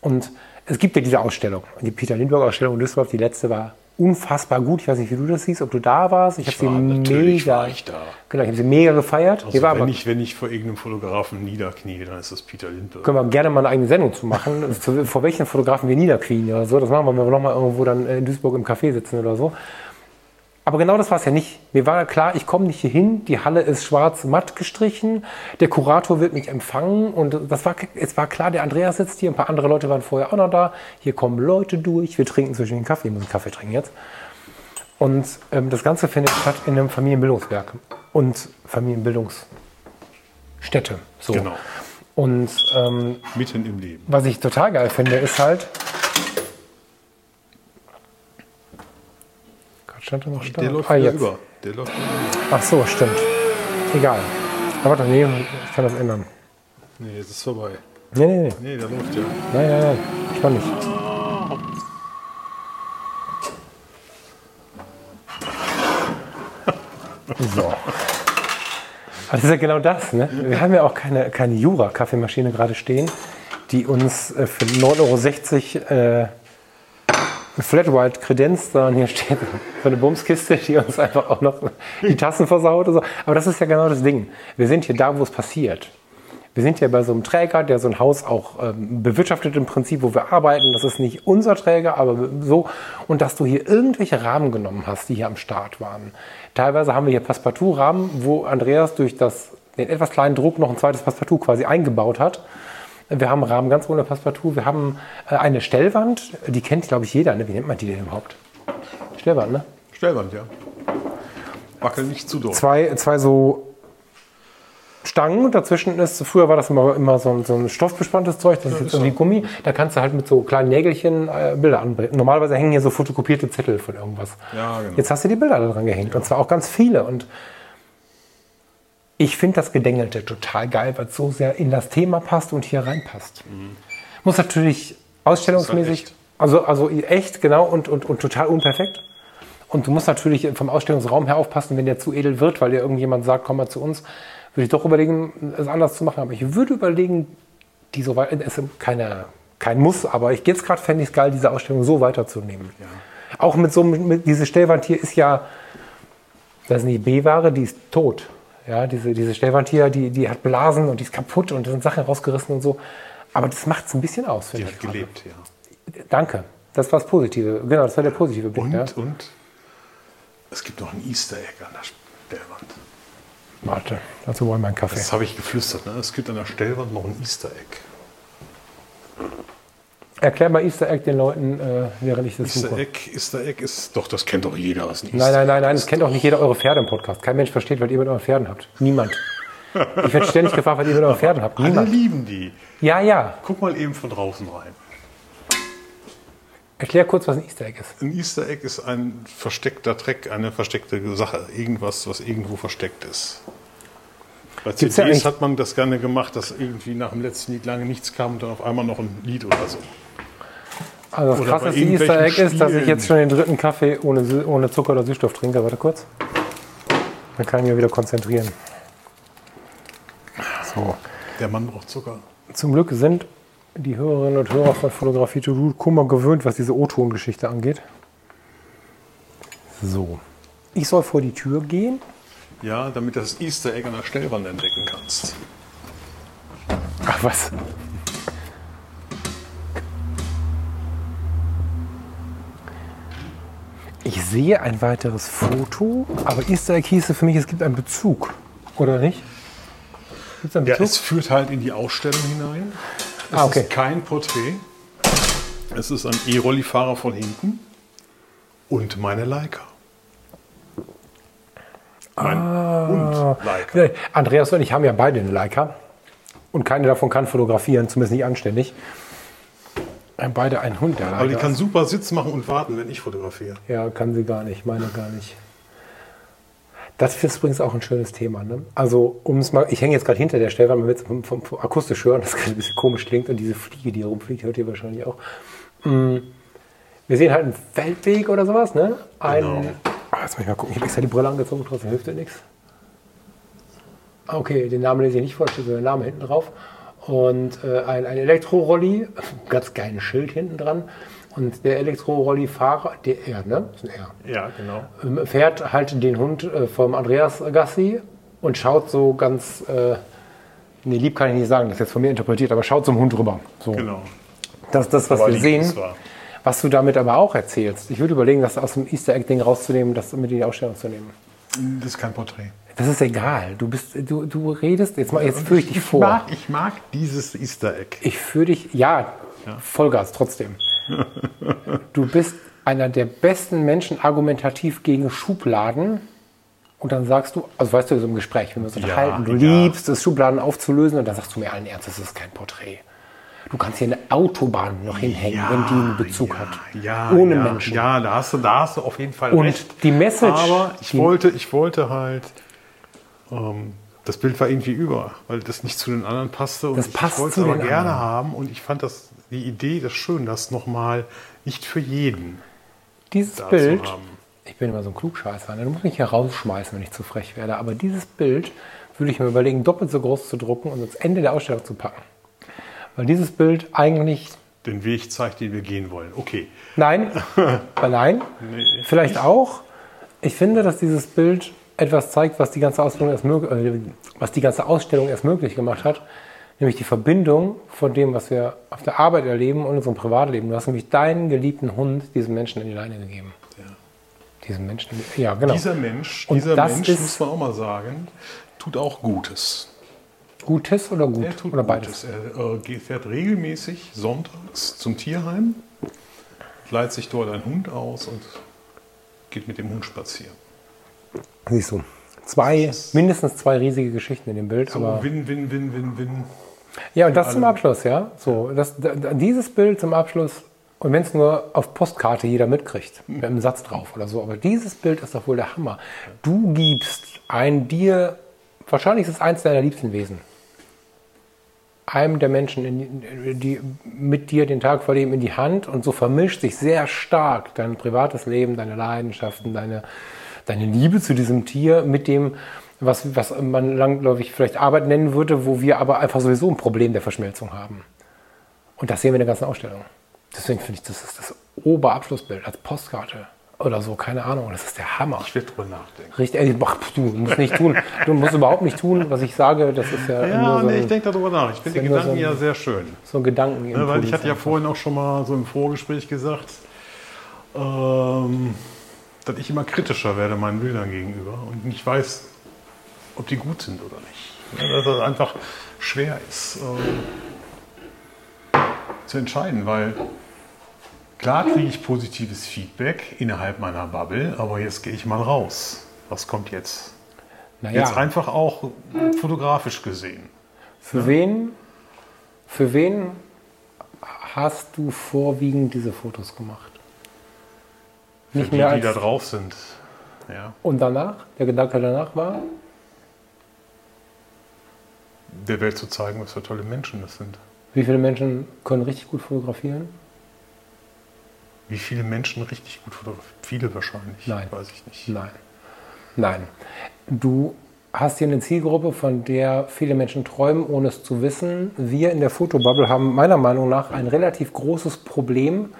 Und es gibt ja diese Ausstellung, die Peter Lindbergh-Ausstellung in Düsseldorf, die letzte war unfassbar gut. Ich weiß nicht, wie du das siehst, ob du da warst. Ich, Ich habe sie mega, war ich da. genau, ich habe sie mega gefeiert. Also wenn, aber, ich, wenn ich vor irgendeinem Fotografen niederknie, dann ist das Peter Lindbergh. können wir gerne mal eine eigene Sendung zu machen, vor welchen Fotografen wir niederkriegen oder so. Das machen wir, wenn wir nochmal irgendwo dann in Duisburg im Café sitzen oder so. Aber genau das war es ja nicht. Mir war klar, ich komme nicht hier hin, die Halle ist schwarz-matt gestrichen, der Kurator wird mich empfangen und das war, es war klar, der Andreas sitzt hier, ein paar andere Leute waren vorher auch noch da, hier kommen Leute durch, wir trinken zwischen den Kaffee, ich muss einen Kaffee trinken jetzt. Und ähm, das Ganze findet statt in einem Familienbildungswerk und Familienbildungsstätte. So. Genau. Und ähm, Mitten im Leben. was ich total geil finde, ist halt. Stand er noch stark. Der läuft ah, jetzt. über. Der läuft über. Ach so, stimmt. Egal. Aber warte, nee, ich kann das ändern. Nee, jetzt ist vorbei. Nee, nee, nee. Nee, der läuft ja. Nein, nein, nein. Ich noch nicht. So. Das ist ja genau das. Ne? Wir haben ja auch keine, keine Jura-Kaffeemaschine gerade stehen, die uns äh, für 9,60 Euro äh, eine Flat White kredenzt, sondern hier steht so eine Bumskiste, die uns einfach auch noch die Tassen versaut. So. Aber das ist ja genau das Ding. Wir sind hier da, wo es passiert. Wir sind ja bei so einem Träger, der so ein Haus auch ähm, bewirtschaftet im Prinzip, wo wir arbeiten. Das ist nicht unser Träger, aber so. Und dass du hier irgendwelche Rahmen genommen hast, die hier am Start waren. Teilweise haben wir hier Passepartout-Rahmen, wo Andreas durch das, den etwas kleinen Druck noch ein zweites Passepartout quasi eingebaut hat. Wir haben Rahmen ganz ohne Passepartout. Wir haben äh, eine Stellwand, die kennt, glaube ich, jeder. Ne? Wie nennt man die denn überhaupt? Stellwand, ne? Stellwand, ja. Wackel nicht zu doll. zwei, zwei so Stangen. Dazwischen ist, früher war das immer, immer so, ein, so ein stoffbespanntes Zeug, das ist jetzt irgendwie. Gummi. Da kannst du halt mit so kleinen Nägelchen äh, Bilder anbringen. Normalerweise hängen hier so fotokopierte Zettel von irgendwas. Ja, genau. Jetzt hast du die Bilder da dran gehängt. Und zwar auch ganz viele. Und ich finde das Gedengelte total geil, weil es so sehr in das Thema passt und hier reinpasst. Muss natürlich ausstellungsmäßig, echt. also, also echt, genau, und, und, und total unperfekt. Und du musst natürlich vom Ausstellungsraum her aufpassen, wenn der zu edel wird, weil dir irgendjemand sagt, komm mal zu uns, würde ich doch überlegen, es anders zu machen. Aber ich würde überlegen, die so weit, es ist keine, kein Muss, aber ich jetzt gerade fände ich es geil, diese Ausstellung so weiterzunehmen. Auch mit so einem, mit, diese Stellwand hier ist ja, das ist eine B-Ware, die ist tot. Ja, diese, diese Stellwand hier, die, die hat Blasen und die ist kaputt und da sind Sachen rausgerissen und so. Aber das macht es ein bisschen aus, Die finde hat ich. gerade. gelebt, ja. Danke. Das war das Positive. Genau, das war der positive Blick. Und, Ja. und es gibt noch ein Easter Egg an der Stellwand. Warte, dazu wollen wir einen Kaffee. Das habe ich geflüstert. Ne? Es gibt an der Stellwand noch ein Easter Egg. Erklär mal Easter Egg den Leuten, äh, während ich das Easter suche. Egg, Easter Egg ist, doch, das kennt doch jeder. Was Easter Nein, nein, nein, nein, das kennt auch nicht jeder eure Pferde im Podcast. Kein Mensch versteht, was ihr mit euren Pferden habt. Niemand. Ich werde ständig gefragt, was ihr mit euren Pferden habt. Alle Niemand. lieben die. Ja, ja. Guck mal eben von draußen rein. Erklär kurz, was ein Easter Egg ist. Ein Easter Egg ist ein versteckter Track, eine versteckte Sache. Irgendwas, was irgendwo versteckt ist. Bei Gibt's CDs hat man das gerne gemacht, dass irgendwie nach dem letzten Lied lange nichts kam und dann auf einmal noch ein Lied oder so. Also das krasseste Easter Egg ist, dass ich jetzt schon den dritten Kaffee ohne, ohne Zucker oder Süßstoff trinke. Warte kurz. Dann kann ich mich wieder konzentrieren. So. Der Mann braucht Zucker. Zum Glück sind die Hörerinnen und Hörer von Fotografie to Do Kummer gewöhnt, was diese O-Ton-Geschichte angeht. So. Ich soll vor die Tür gehen. Ja, damit du das Easter Egg an der Stellwand entdecken kannst. Ach was. Ich sehe ein weiteres Foto, aber Easter Egg hieße für mich, es gibt einen Bezug. Oder nicht? Gibt es einen Ja, Bezug? es führt halt in die Ausstellung hinein. Es Ah, okay. ist kein Porträt. Es ist ein E-Rolli-Fahrer von hinten und meine Leica. Mein Hund Leica. Nee, Andreas und ich haben ja beide eine Leica. Und keine davon kann fotografieren, zumindest nicht anständig. Beide einen Hund, der Aber die kann super Sitz machen und warten, wenn ich fotografiere. Ja, kann sie gar nicht, meine gar nicht. Das ist übrigens auch ein schönes Thema. Ne? Also, um es mal, ich hänge jetzt gerade hinter der Stelle, weil man jetzt vom, vom, vom akustisch hören, das gerade ein bisschen komisch klingt und diese Fliege, die hier rumfliegt, hört ihr wahrscheinlich auch. Mm, Wir sehen halt einen Feldweg oder sowas, ne? Ein, Genau. Ah, jetzt muss ich mal gucken, ich habe extra die Brille angezogen, trotzdem hilft dir nichts. Ah, Okay, den Namen lese ich nicht vor, steht so der Name hinten drauf. Und äh, ein, ein Elektrorolli, ganz geiles Schild hinten dran. Und der Elektrorolli-Fahrer, der R, ne? Das ist ein R. Ja, genau. Ähm, fährt halt den Hund äh, vom Andreas Gassi und schaut so ganz, äh, nee, lieb kann ich nicht sagen, das ist jetzt von mir interpretiert, aber schaut zum Hund rüber. So. Genau. Das ist das, was Aber wir sehen. Was du damit aber auch erzählst. Ich würde überlegen, das aus dem Easter Egg-Ding rauszunehmen, das mit in die Ausstellung zu nehmen. Das ist kein Porträt. Das ist egal. Du bist, du, du redest, jetzt, mal- jetzt führe ich dich vor. Mag, ich mag dieses Easter Egg. Ich führe dich, ja, Vollgas trotzdem. Du bist einer der besten Menschen argumentativ gegen Schubladen. Und dann sagst du, also weißt du, so im Gespräch, wenn wir uns Ja, unterhalten, du ja. liebst es, Schubladen aufzulösen und dann sagst du mir allen Ernst, das ist kein Porträt. Du kannst hier eine Autobahn noch hinhängen, wenn die einen Bezug ja, hat. Ja, Ohne ja, Menschen. Ja, da hast, du, da hast du auf jeden Fall Und recht. die Message, Aber ich die- wollte, ich wollte halt, ähm, das Bild war irgendwie über, weil das nicht zu den anderen passte. Und Das passt ich wollte es aber gerne anderen. haben und ich fand das, die Idee, das schön, das nochmal nicht für jeden Dieses Bild, ich bin immer so ein Klugscheißer, ne? du musst mich hier rausschmeißen, wenn ich zu frech werde, aber dieses Bild würde ich mir überlegen, doppelt so groß zu drucken und ans Ende der Ausstellung zu packen. Weil dieses Bild eigentlich, Den Weg zeigt, den wir gehen wollen. Okay. nein, weil nein, Nee. vielleicht auch. Ich finde, dass dieses Bild etwas zeigt, was die ganze Ausstellung erst, äh, was die ganze Ausstellung erst möglich gemacht hat, nämlich die Verbindung von dem, was wir auf der Arbeit erleben und unserem Privatleben. Du hast nämlich deinen geliebten Hund diesem Menschen in die Leine gegeben. Diesen Menschen, ja genau. Dieser Mensch, Und dieser das Mensch, ist- muss man auch mal sagen, tut auch Gutes. Gutes oder gut? Er tut oder Gutes. beides? Er äh, fährt regelmäßig sonntags zum Tierheim, leiht sich dort einen Hund aus und geht mit dem Hund spazieren. Siehst du. Zwei, mindestens zwei riesige Geschichten in dem Bild. So, aber win, win, win, win, win. ja, und das zum Abschluss, ja. So, das, da, da- dieses Bild zum Abschluss, und wenn es nur auf Postkarte jeder mitkriegt, mit einem Satz drauf oder so, aber dieses Bild ist doch wohl der Hammer. Du gibst ein dir, wahrscheinlich ist es eins deiner liebsten Wesen, einem der Menschen, in, die mit dir den Tag verleben, in die Hand und so vermischt sich sehr stark dein privates Leben, deine Leidenschaften, deine, deine Liebe zu diesem Tier mit dem, was, was man langläufig vielleicht Arbeit nennen würde, wo wir aber einfach sowieso ein Problem der Verschmelzung haben. Und das sehen wir in der ganzen Ausstellung. Deswegen finde ich, das ist das Oberabschlussbild als Postkarte oder so, keine Ahnung. Das ist der Hammer. Ich werde drüber nachdenken. Richtig, ey, ach, du musst nicht tun. Du musst überhaupt nicht tun, was ich sage. Das ist ja, Ja, so nee, ein, ich denke darüber nach. Ich finde die Gedanken so ein- ja sehr schön. so ein Gedanken. Ne, weil ich hatte ja vorhin auch schon mal so im Vorgespräch gesagt, ähm, dass ich immer kritischer werde meinen Bildern gegenüber und nicht weiß, ob die gut sind oder nicht. Ja, dass das einfach schwer ist ähm, zu entscheiden, weil klar kriege ich positives Feedback innerhalb meiner Bubble, aber jetzt gehe ich mal raus. Was kommt jetzt? naja, Jetzt einfach auch fotografisch gesehen. für wen, für wen hast du vorwiegend diese Fotos gemacht? Nicht die, mehr die da als, drauf sind. Ja. und danach? Der Gedanke danach war? der Welt zu zeigen, was für tolle Menschen das sind. Wie viele Menschen können richtig gut fotografieren? Wie viele Menschen richtig gut fotografieren? Viele wahrscheinlich. Nein. Weiß ich nicht. Nein. Nein. Du hast hier eine Zielgruppe, von der viele Menschen träumen, ohne es zu wissen. Wir in der Fotobubble haben meiner Meinung nach ein relativ großes Problem,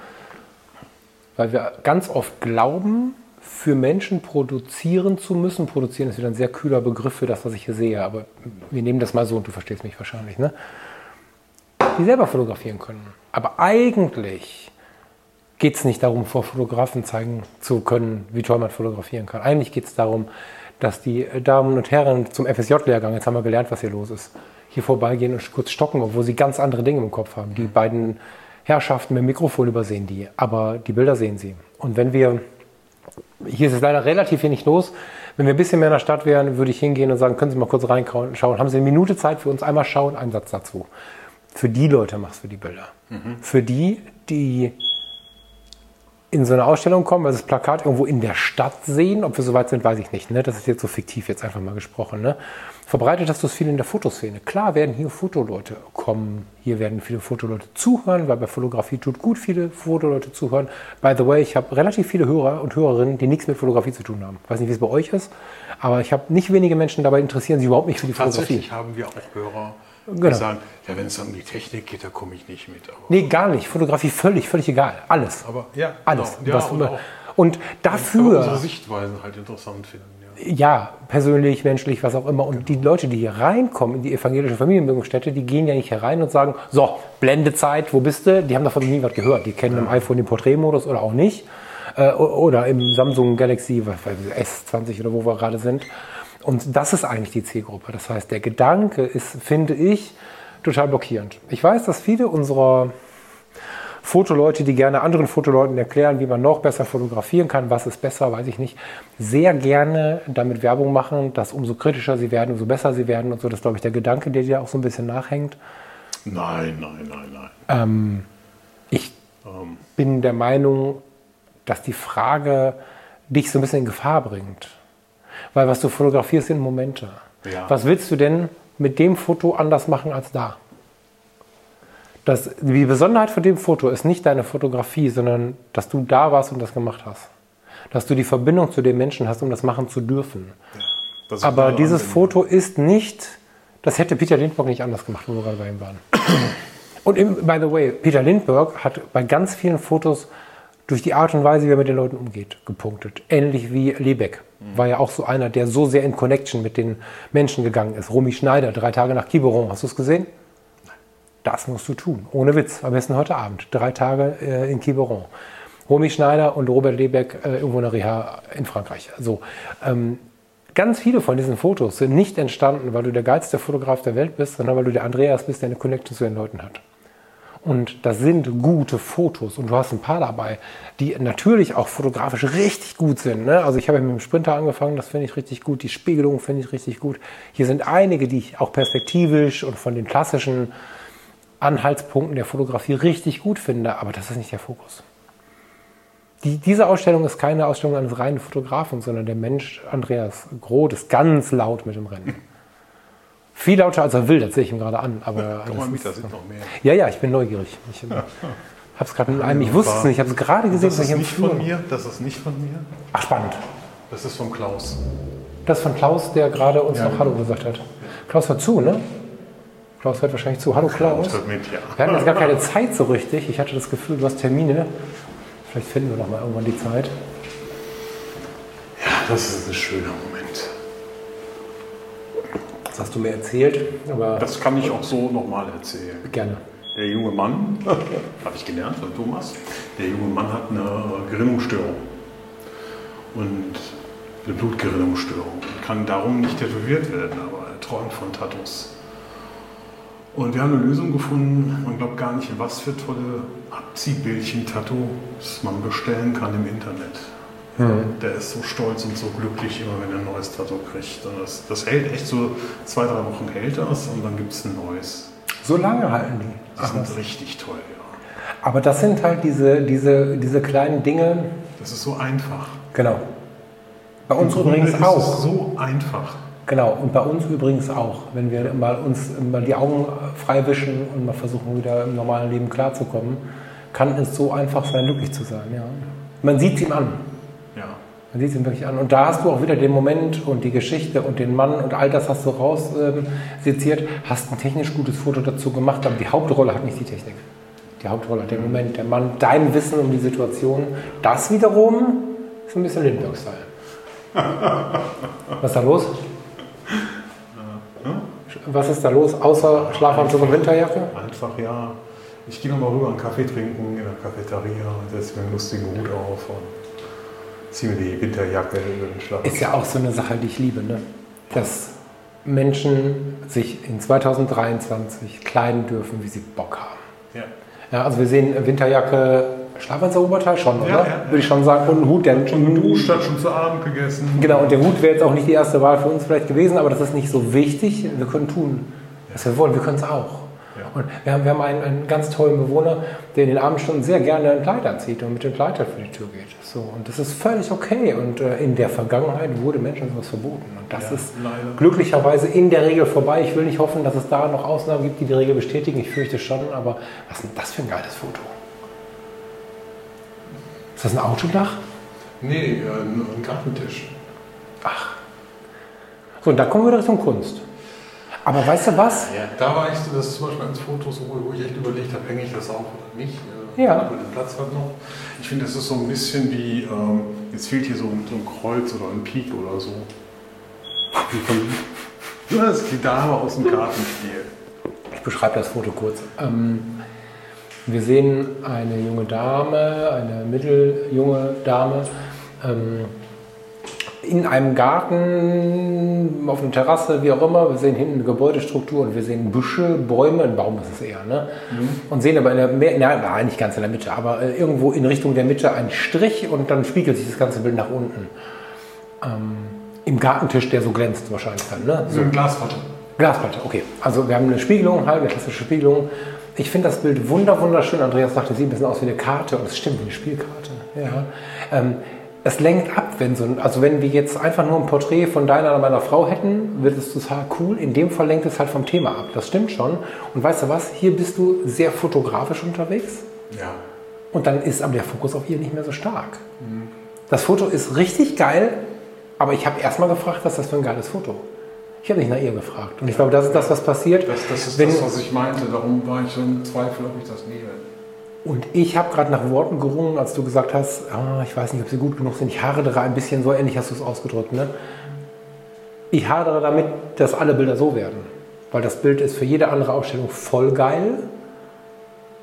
weil wir ganz oft glauben, für Menschen produzieren zu müssen. Produzieren ist wieder ein sehr kühler Begriff für das, was ich hier sehe, aber wir nehmen das mal so und du verstehst mich wahrscheinlich. Ne? Die selber fotografieren können. Aber eigentlich geht es nicht darum, vor Fotografen zeigen zu können, wie toll man fotografieren kann. Eigentlich geht es darum, dass die Damen und Herren zum FSJ-Lehrgang, jetzt haben wir gelernt, was hier los ist, hier vorbeigehen und kurz stocken, obwohl sie ganz andere Dinge im Kopf haben. Die beiden Herrschaften mit dem Mikrofon übersehen die, aber die Bilder sehen sie. Und wenn wir, hier ist es leider relativ wenig los, wenn wir ein bisschen mehr in der Stadt wären, würde ich hingehen und sagen, können Sie mal kurz reinschauen, haben Sie eine Minute Zeit für uns, einmal schauen, einen Satz dazu. Für die Leute machst du die Bilder. Für die, die in so eine Ausstellung kommen, weil sie das Plakat irgendwo in der Stadt sehen. Ob wir so weit sind, weiß ich nicht. Ne? Das ist jetzt so fiktiv, jetzt einfach mal gesprochen. Ne? Verbreitet hast du es viel in der Fotoszene. Klar werden hier Fotoleute kommen. Hier werden viele Fotoleute zuhören, weil bei Fotografie tut gut viele Fotoleute zuhören. By the way, ich habe relativ viele Hörer und Hörerinnen, die nichts mit Fotografie zu tun haben. Ich weiß nicht, wie es bei euch ist, aber ich habe nicht wenige Menschen dabei interessieren sich überhaupt nicht für die Fotografie. Tatsächlich haben wir auch Hörer, Genau. Die sagen, ja, wenn es um die Technik geht, da komme ich nicht mit. Aber nee, gar nicht. Fotografie völlig, völlig egal. Alles. Aber ja, alles. Genau. Ja, und, und, und dafür. unsere Sichtweisen halt interessant finden. Ja. persönlich, menschlich, was auch immer. Und die Leute, die hier reinkommen in die evangelische Familienbildungsstätte, die gehen ja nicht herein und sagen, so, Blendezeit, wo bist du? Die haben davon nie was gehört. Die kennen ja. im iPhone den Porträtmodus oder auch nicht. Äh, oder im Samsung Galaxy S20 oder wo wir gerade sind. Und das ist eigentlich die Zielgruppe. Das heißt, der Gedanke ist, finde ich, total blockierend. Ich weiß, dass viele unserer Fotoleute, die gerne anderen Fotoleuten erklären, wie man noch besser fotografieren kann, was ist besser, weiß ich nicht, sehr gerne damit Werbung machen, dass umso kritischer sie werden, umso besser sie werden und so. Das ist, glaube ich, der Gedanke, der dir auch so ein bisschen nachhängt. Nein, nein, nein, nein. Ähm, ich ähm. bin der Meinung, dass die Frage dich so ein bisschen in Gefahr bringt. Weil was du fotografierst sind Momente. Ja. Was willst du denn mit dem Foto anders machen als da? Das, die Besonderheit von dem Foto ist nicht deine Fotografie, sondern dass du da warst und das gemacht hast. Dass du die Verbindung zu den Menschen hast, um das machen zu dürfen. Ja, Aber dieses Foto ist nicht, das hätte Peter Lindbergh nicht anders gemacht, wo wir gerade bei ihm waren. Und im, by the way, Peter Lindbergh hat bei ganz vielen Fotos durch die Art und Weise, wie er mit den Leuten umgeht, gepunktet. Ähnlich wie Lebeck. Mhm. War ja auch so einer, der so sehr in Connection mit den Menschen gegangen ist. Romy Schneider, drei Tage nach Quiberon. Hast du es gesehen? Das musst du tun. Ohne Witz. Am besten heute Abend. Drei Tage äh, in Quiberon. Romy Schneider und Robert Lebeck äh, irgendwo in der Reha in Frankreich. So. Ähm, ganz viele von diesen Fotos sind nicht entstanden, weil du der geilste Fotograf der Welt bist, sondern weil du der Andreas bist, der eine Connection zu den Leuten hat. Und das sind gute Fotos. Und du hast ein paar dabei, die natürlich auch fotografisch richtig gut sind. Ne? Also ich habe mit dem Sprinter angefangen, das finde ich richtig gut. Die Spiegelung finde ich richtig gut. Hier sind einige, die ich auch perspektivisch und von den klassischen Anhaltspunkten der Fotografie richtig gut finde. Aber das ist nicht der Fokus. Die, diese Ausstellung ist keine Ausstellung eines reinen Fotografen, sondern der Mensch Andreas Groth ist ganz laut mit dem Rennen. Viel lauter als er will, das sehe ich ihm gerade an. Aber ja, komm mal mit, da sind noch mehr. Ja, ja, ich bin neugierig. Ich ja. habe es gerade in einem, ich wusste es nicht, ich habe es gerade gesehen. Das ist nicht von mir, das ist nicht von mir. Ach, spannend. Das ist von Klaus. Das ist von Klaus, der gerade uns ja, noch Hallo gesagt hat. Klaus hört zu, ne? Klaus hört wahrscheinlich zu. Hallo Klaus. Klaus mit, ja. Wir hatten jetzt gar keine Zeit so richtig. Ich hatte das Gefühl, du hast Termine. Vielleicht finden wir noch mal irgendwann die Zeit. Ja, das ist ein schöner Moment. Das hast du mir erzählt. Aber das kann ich auch so nochmal erzählen. Gerne. Der junge Mann, habe ich gelernt von Thomas, der junge Mann hat eine Gerinnungsstörung. Und eine Blutgerinnungsstörung. Kann darum nicht tätowiert werden, aber er träumt von Tattoos. Und wir haben eine Lösung gefunden, man glaubt gar nicht, was für tolle Abziehbildchen-Tattoos man bestellen kann im Internet. Mhm. Der ist so stolz und so glücklich, immer wenn er ein neues Tattoo kriegt. Und das, das hält echt so zwei, drei Wochen hält das und dann gibt es ein neues. So lange halten die? Das ist richtig toll, ja. Aber das sind halt diese, diese, diese kleinen Dinge. Das ist so einfach. Genau. Bei uns Im übrigens auch. So einfach. Genau, und bei uns übrigens auch. Wenn wir mal uns mal die Augen freiwischen und mal versuchen, wieder im normalen Leben klarzukommen, kann es so einfach sein, glücklich zu sein. Ja. Man sieht es ihm an. Man sieht es ihm wirklich an. Und da hast du auch wieder den Moment und die Geschichte und den Mann und all das hast du raus ähm, seziert, hast ein technisch gutes Foto dazu gemacht, aber die Hauptrolle hat nicht die Technik. Die Hauptrolle hat den Moment, der Mann, dein Wissen um die Situation. Das wiederum ist ein bisschen Lindbergh-Style. Was ist da los? Was ist da los, außer Schlafanzug und Winterjacke? Einfach ja. Ich gehe nochmal rüber einen Kaffee trinken in der Cafeteria, setze mir einen lustigen Hut auf und ziehe mir die Winterjacke über den Schlaf. Ist ja auch so eine Sache, die ich liebe, ne? dass Menschen sich in 2023 kleiden dürfen, wie sie Bock haben. Ja. ja also wir sehen Winterjacke, Schlafanzug Oberteil schon, oder? Ja, ja, Würde ich schon sagen. Und ein Hut, der schon geduscht hat, schon zu Abend gegessen. Genau, und der Hut wäre jetzt auch nicht die erste Wahl für uns vielleicht gewesen, aber das ist nicht so wichtig. Wir können tun, was wir wollen. Wir können es auch. Und wir haben, wir haben einen, einen, ganz tollen Bewohner, der in den Abendstunden sehr gerne ein Kleid anzieht und mit dem Kleid halt vor die Tür geht. So, und das ist völlig okay. Und äh, in der Vergangenheit wurde Menschen sowas verboten. Und das ja, ist leider. glücklicherweise in der Regel vorbei. Ich will nicht hoffen, dass es da noch Ausnahmen gibt, die die Regel bestätigen. Ich fürchte schon. Aber was ist denn das für ein geiles Foto? Ist das ein Autodach? Nee, ein Gartentisch. Ach. So, und da kommen wir Richtung Kunst. Aber weißt du was? Ja, da war ich das ist zum Beispiel eins Fotos, wo ich echt überlegt habe, hänge ich das auf oder nicht. Ja. Über den Platz halt noch. Ich finde, das ist so ein bisschen wie, ähm, jetzt fehlt hier so ein, so ein Kreuz oder ein Pik oder so. Das ist die Dame aus dem Kartenspiel. Ich beschreibe das Foto kurz. Ähm, wir sehen eine junge Dame, eine mitteljunge Dame, ähm, in einem Garten, auf einer Terrasse, wie auch immer. Wir sehen hinten eine Gebäudestruktur und wir sehen Büsche, Bäume, ein Baum ist es eher. Ne? Und sehen aber in der, Mitte, nein, nicht ganz in der Mitte, aber äh, irgendwo in Richtung der Mitte einen Strich und dann spiegelt sich das ganze Bild nach unten. Ähm, Im Gartentisch, der so glänzt wahrscheinlich dann. Ne? So So ein Glasplatte. Glasplatte, okay. Also wir haben eine Spiegelung, halt, eine klassische Spiegelung. Ich finde das Bild wunder, wunderschön. Andreas sagte, sieht ein bisschen aus wie eine Karte und es stimmt, wie eine Spielkarte. Ja. Ähm, es lenkt ab, wenn so ein, also wenn wir jetzt einfach nur ein Porträt von deiner oder meiner Frau hätten, wird es total cool. In dem Fall lenkt es halt vom Thema ab. Das stimmt schon. Und weißt du was? Hier bist du sehr fotografisch unterwegs. Ja. Und dann ist aber der Fokus auf ihr nicht mehr so stark. Das Foto ist richtig geil, aber ich habe erstmal gefragt, was ist das für ein geiles Foto? Ich habe nicht nach ihr gefragt. Und ich glaube, das ist das, was passiert. Das, das ist wenn, das, was ich meinte. Darum war ich im Zweifel, ob ich das nehme. Und ich habe gerade nach Worten gerungen, als du gesagt hast, ah, ich weiß nicht, ob sie gut genug sind. Ich hadere ein bisschen, so ähnlich hast du es ausgedrückt. Ne? Ich hadere damit, dass alle Bilder so werden. Weil das Bild ist für jede andere Ausstellung voll geil.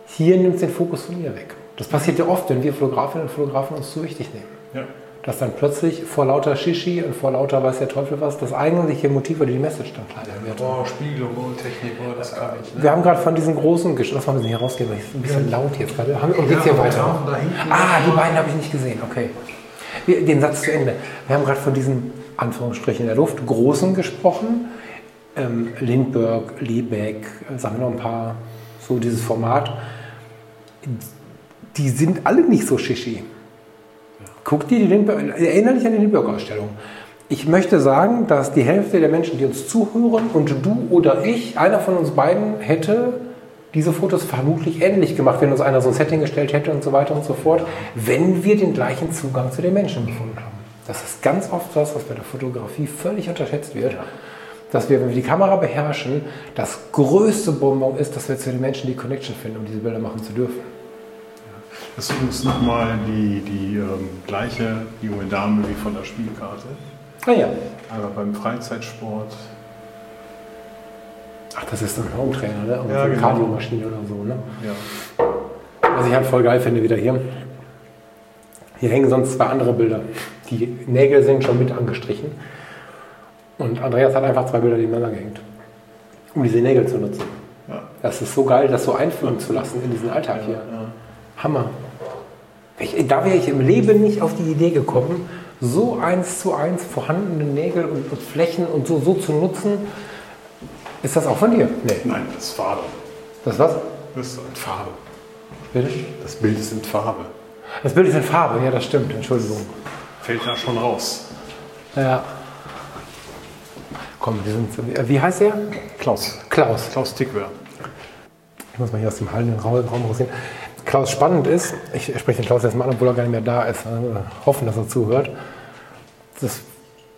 Hier nimmt es den Fokus von ihr weg. Das passiert ja oft, wenn wir Fotografinnen und Fotografen uns zu wichtig nehmen. Ja. Dass dann plötzlich vor lauter Shishi und vor lauter weiß der Teufel was, das eigentliche Motiv oder die Message dann kleiner wird. Oh, Spiegelung, oh, Technik, oh, das kann ich. Ne? Wir haben gerade von diesen großen Gesch Lass mal ein bisschen hier rausgehen, weil es ein bisschen laut jetzt gerade. Und geht's hier Ja, weiter? ja. Ah, die beiden habe ich nicht gesehen, okay. Wir- Den Satz zu Ende. Wir haben gerade von diesen Anführungsstrichen in der Luft großen gesprochen. Ähm, Lindbergh, Liebeck, äh, sagen wir noch ein paar, so dieses Format. Die sind alle nicht so shishi. Guck dir die Lindbergh, erinnere dich an die Lindbergh-Ausstellung. Ich möchte sagen, dass die Hälfte der Menschen, die uns zuhören und du oder ich, einer von uns beiden, hätte diese Fotos vermutlich ähnlich gemacht, wenn uns einer so ein Setting gestellt hätte und so weiter und so fort, wenn wir den gleichen Zugang zu den Menschen gefunden haben. Das ist ganz oft das, was bei der Fotografie völlig unterschätzt wird. Dass wir, wenn wir die Kamera beherrschen, das größte Bonbon ist, dass wir zu den Menschen die Connection finden, um diese Bilder machen zu dürfen. Das ist übrigens nochmal die, die ähm, gleiche junge Dame wie von der Spielkarte. Ah ja. Einmal beim Freizeitsport. Ach, das ist ein Hometrainer, ne? Oder Ja, so eine genau. Kardiomaschine oder so, ne? Ja. Was ich halt voll geil finde wieder hier. Hier hängen sonst zwei andere Bilder. Die Nägel sind schon mit angestrichen. Und Andreas hat einfach zwei Bilder nebeneinander gehängt. Um diese Nägel zu nutzen. Ja. Das ist so geil, das so einfügen zu lassen in diesen Alltag hier. Hammer. Ich, da wäre ich im Leben nicht auf die Idee gekommen, so eins zu eins vorhandene Nägel und, und Flächen und so, so zu nutzen. Ist das auch von dir? Nee. Nein, das ist Farbe. Das was? Das ist in Farbe. Bitte? Das Bild ist in Farbe. Das Bild ist in Farbe, ja, das stimmt, Entschuldigung. Fällt da schon raus. Ja. Komm, wir sind. äh, Wie heißt er? Klaus. Klaus. Klaus Tickwer. Ich muss mal hier aus dem Raum Raum rausgehen. Klaus, spannend ist, ich spreche den Klaus jetzt mal an, obwohl er gar nicht mehr da ist. Also, hoffen, dass er zuhört. Das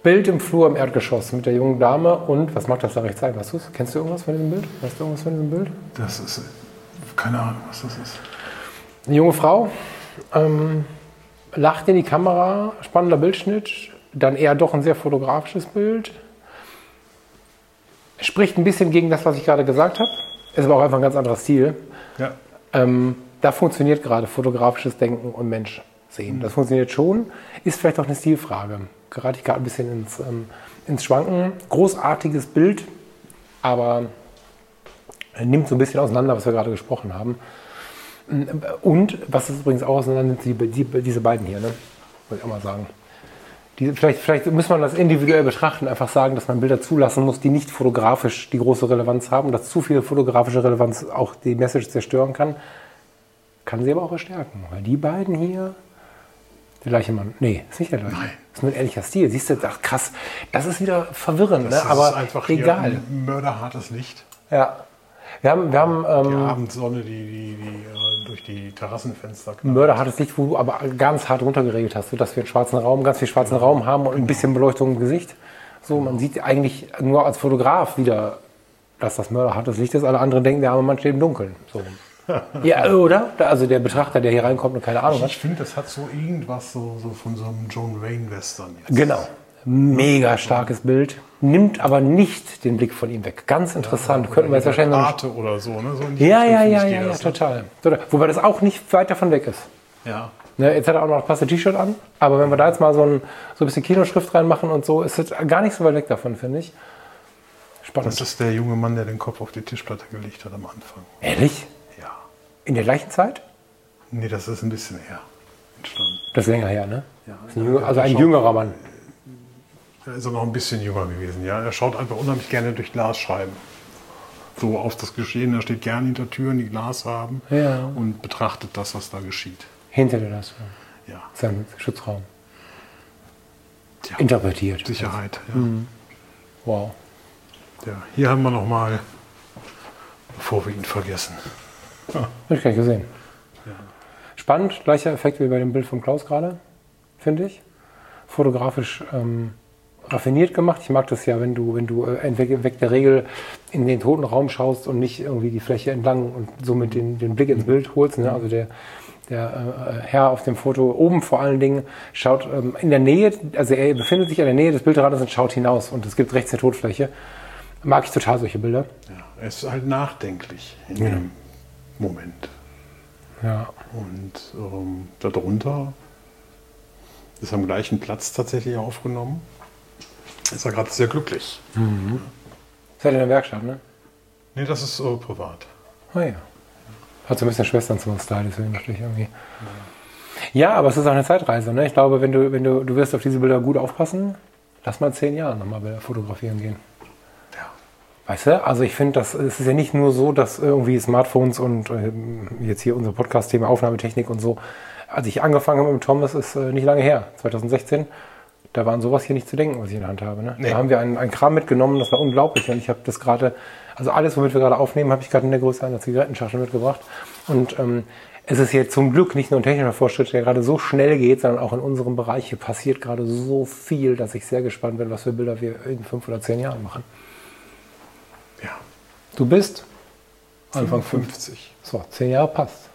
Bild im Flur im Erdgeschoss mit der jungen Dame und, was mag das da rechts sein? Weißt du? Kennst du irgendwas von diesem Bild? Weißt du irgendwas von diesem Bild? Das ist. Keine Ahnung, was das ist. Eine junge Frau, ähm, lacht in die Kamera, spannender Bildschnitt, dann eher doch ein sehr fotografisches Bild. Spricht ein bisschen gegen das, was ich gerade gesagt habe. Ist aber auch einfach ein ganz anderer Stil. Ja. Ähm, da funktioniert gerade fotografisches Denken und Mensch sehen. Das funktioniert schon. Ist vielleicht auch eine Stilfrage. Gerate ich gerade ein bisschen ins, ähm, ins Schwanken. Großartiges Bild, aber nimmt so ein bisschen auseinander, was wir gerade gesprochen haben. Und was es übrigens auch auseinander nimmt, die, die, diese beiden hier, ne? wollte ich auch mal sagen. Die, vielleicht, vielleicht muss man das individuell betrachten, einfach sagen, dass man Bilder zulassen muss, die nicht fotografisch die große Relevanz haben dass zu viel fotografische Relevanz auch die Message zerstören kann. Kann sie aber auch verstärken. Weil die beiden hier, der gleiche Mann. Nee, ist nicht der gleiche. Nein. Ist nur ein ähnlicher Stil. Siehst du, ach krass, das ist wieder verwirrend, Das ne? aber ist einfach egal. hier ein mörderhartes Licht. Ja. Wir haben, wir haben Die ähm, Abendsonne, die, die, die äh, durch die Terrassenfenster knallt. mörderhartes Licht, wo du aber ganz hart runtergeregelt hast, sodass wir einen schwarzen Raum, ganz viel schwarzen Raum haben und ein bisschen Beleuchtung im Gesicht. So, man sieht eigentlich nur als Fotograf wieder dass das mörderhartes Licht ist. Alle anderen denken, der arme Mann steht im Dunkeln. So. Ja, oder? Also der Betrachter, der hier reinkommt und keine Ahnung hat. Ich finde, das hat so irgendwas so, so von so einem John Wayne-Western jetzt. Genau. Mega starkes Bild. Nimmt aber nicht den Blick von ihm weg. Ganz interessant. Könnten wir jetzt wahrscheinlich noch Arte oder so, ne? So Ja, ja, ja, ja, ja, das, total. total. Wobei das auch nicht weit davon weg ist. Ja. Ne, jetzt hat er auch noch das passende T-Shirt an. Aber wenn wir da jetzt mal so ein, so ein bisschen Kinoschrift reinmachen und so, ist es gar nicht so weit weg davon, finde ich. Spannend. Das ist der junge Mann, der den Kopf auf die Tischplatte gelegt hat am Anfang. Ehrlich? Ja. In der gleichen Zeit? Nee, das ist ein bisschen her entstanden. Das ist länger her, ne? Ja. Ein jünger, also ein jüngerer Mann. Da ist er noch ein bisschen jünger gewesen, ja. Er schaut einfach unheimlich gerne durch Glasscheiben. So auf das Geschehen. Er steht gerne hinter Türen, die Glas haben Ja. und betrachtet das, was da geschieht. Hinter der Glaswand. Ja. Sein Schutzraum. Tja, Interpretiert. Sicherheit. Ja. Wow. ja. Hier haben wir noch mal, bevor wir ihn vergessen. Hab ich gar nicht gesehen. Spannend, gleicher Effekt wie bei dem Bild von Klaus gerade, finde ich. Fotografisch ähm, raffiniert gemacht. Ich mag das ja, wenn du, wenn du äh, weg, der Regel in den toten Raum schaust und nicht irgendwie die Fläche entlang und somit den, den Blick ins Bild holst. Ne? Also der, der äh, Herr auf dem Foto oben vor allen Dingen schaut ähm, in der Nähe, also er befindet sich in der Nähe des Bildrades und schaut hinaus und es gibt rechts eine Totfläche. Mag ich total solche Bilder. Ja. Er ist halt nachdenklich in dem Moment. Ja. Und ähm, darunter ist am gleichen Platz tatsächlich aufgenommen. Ist er gerade sehr glücklich. Seid ihr in der Werkstatt, ne? Nee, das ist äh, privat. Ah ja. Hat so ein bisschen Schwesternzimmer-Style, deswegen dachte ich irgendwie. Ja, aber es ist auch eine Zeitreise. Ne? Ich glaube, wenn du, wenn du, du wirst auf diese Bilder gut aufpassen, lass mal zehn Jahre nochmal Bilder fotografieren gehen. Weißt du? Also ich finde, das es ist ja nicht nur so, dass irgendwie Smartphones und ähm, jetzt hier unser Podcast-Thema Aufnahmetechnik und so. Als ich angefangen habe mit das ist äh, nicht lange her, 2016, da war an sowas hier nicht zu denken, was ich in der Hand habe. Ne? Nee. Da haben wir einen, einen Kram mitgenommen, das war unglaublich. Und ich habe das gerade, also alles, womit wir gerade aufnehmen, habe ich gerade in der Größe einer Zigarettenschachtel mitgebracht. Und ähm, es ist jetzt zum Glück nicht nur ein technischer Fortschritt, der gerade so schnell geht, sondern auch in unserem Bereich hier passiert gerade so viel, dass ich sehr gespannt bin, was für Bilder wir in fünf oder zehn Jahren machen. Ja. Du bist Anfang 50. 50. So, zehn Jahre passt.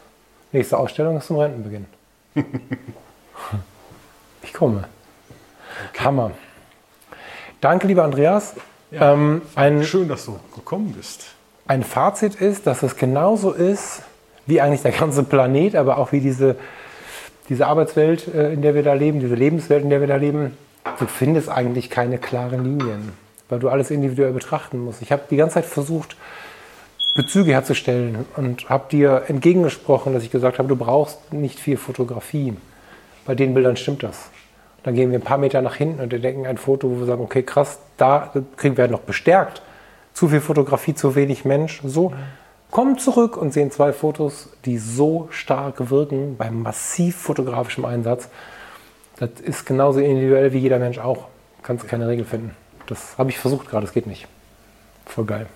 Nächste Ausstellung ist zum Rentenbeginn. ich komme. Hammer. Danke, lieber Andreas. Ähm, ein, Schön, dass du gekommen bist. ein Fazit ist, dass es genauso ist, wie eigentlich der ganze Planet, aber auch wie diese, diese Arbeitswelt, äh, in der wir da leben, diese Lebenswelt, in der wir da leben. Du findest eigentlich keine klaren Linien, weil du alles individuell betrachten musst. Ich habe die ganze Zeit versucht, Bezüge herzustellen und habe dir entgegengesprochen, dass ich gesagt habe, du brauchst nicht viel Fotografie. Bei den Bildern stimmt das. Dann gehen wir ein paar Meter nach hinten und entdecken ein Foto, wo wir sagen, okay, krass, da kriegen wir noch bestärkt. Zu viel Fotografie, zu wenig Mensch. So, kommen zurück und sehen zwei Fotos, die so stark wirken beim massiv fotografischem Einsatz. Das ist genauso individuell wie jeder Mensch auch. Kannst keine Regel finden. Das habe ich versucht gerade, das geht nicht. Voll geil.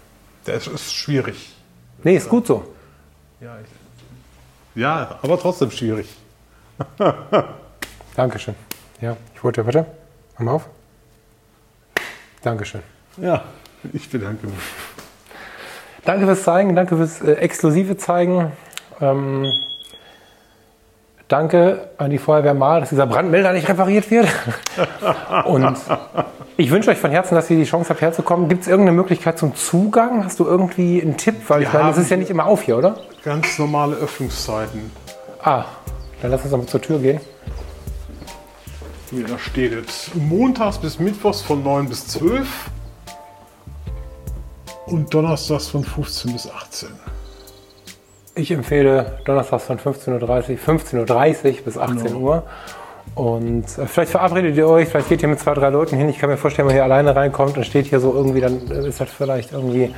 Das ist schwierig. Nee, ist gut so. Ja, ich, ja aber trotzdem schwierig. Dankeschön. Ja, ich wollte, warte, mach mal auf. Dankeschön. Ja, ich bedanke mich. Danke fürs Zeigen, danke fürs äh, exklusive Zeigen. Ähm, danke an die Feuerwehr Mal, dass dieser Brandmelder nicht repariert wird. Und ich wünsche euch von Herzen, dass ihr die Chance habt, herzukommen. Gibt es irgendeine Möglichkeit zum Zugang? Hast du irgendwie einen Tipp? Weil ich meine, das ist ja nicht immer auf hier, oder? Ganz normale Öffnungszeiten. Ah, dann lass uns doch mal zur Tür gehen. Hier, da steht jetzt montags bis mittwochs von 9 bis 12 und donnerstags von 15 bis 18. Ich empfehle donnerstags von 15.30 Uhr, 15.30 Uhr bis 18 Uhr. Und äh, vielleicht verabredet ihr euch, vielleicht geht ihr mit zwei, drei Leuten hin. Ich kann mir vorstellen, wenn ihr alleine reinkommt und steht hier so irgendwie, dann äh, ist das vielleicht irgendwie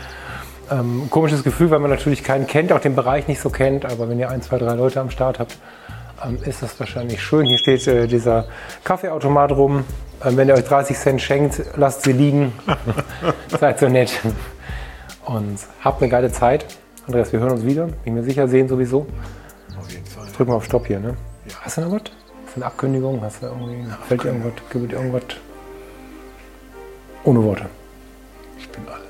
ähm, ein komisches Gefühl, weil man natürlich keinen kennt, auch den Bereich nicht so kennt. Aber wenn ihr ein, zwei, drei Leute am Start habt, ähm, ist das wahrscheinlich schön. Hier steht äh, dieser Kaffeeautomat rum. Ähm, wenn ihr euch 30 Cent schenkt, lasst sie liegen. Seid so nett. Und habt eine geile Zeit. Andreas, wir hören uns wieder. Bin mir sicher, sehen sowieso. Auf jeden Fall. Drück mal auf Stopp hier, ne? Hast du noch was? Hast du eine Abkündigung? Hast du irgendwie, fällt dir irgendwas, gibt dir irgendwas? Ohne Worte. Ich bin alle.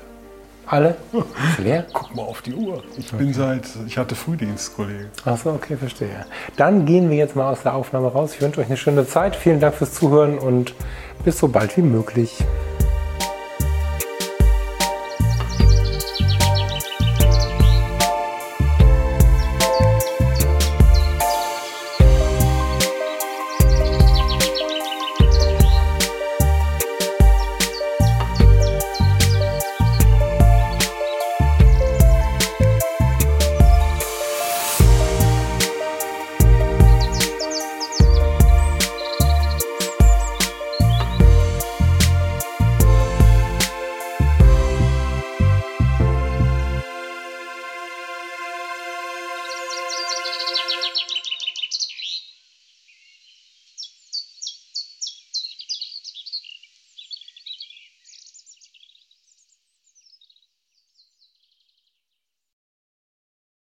Alle? Ist leer? Guck mal auf die Uhr. Ich bin seit, ich hatte Frühdienst, Kollege. Achso, okay, verstehe. Dann gehen wir jetzt mal aus der Aufnahme raus. Ich wünsche euch eine schöne Zeit. Vielen Dank fürs Zuhören und bis so bald wie möglich.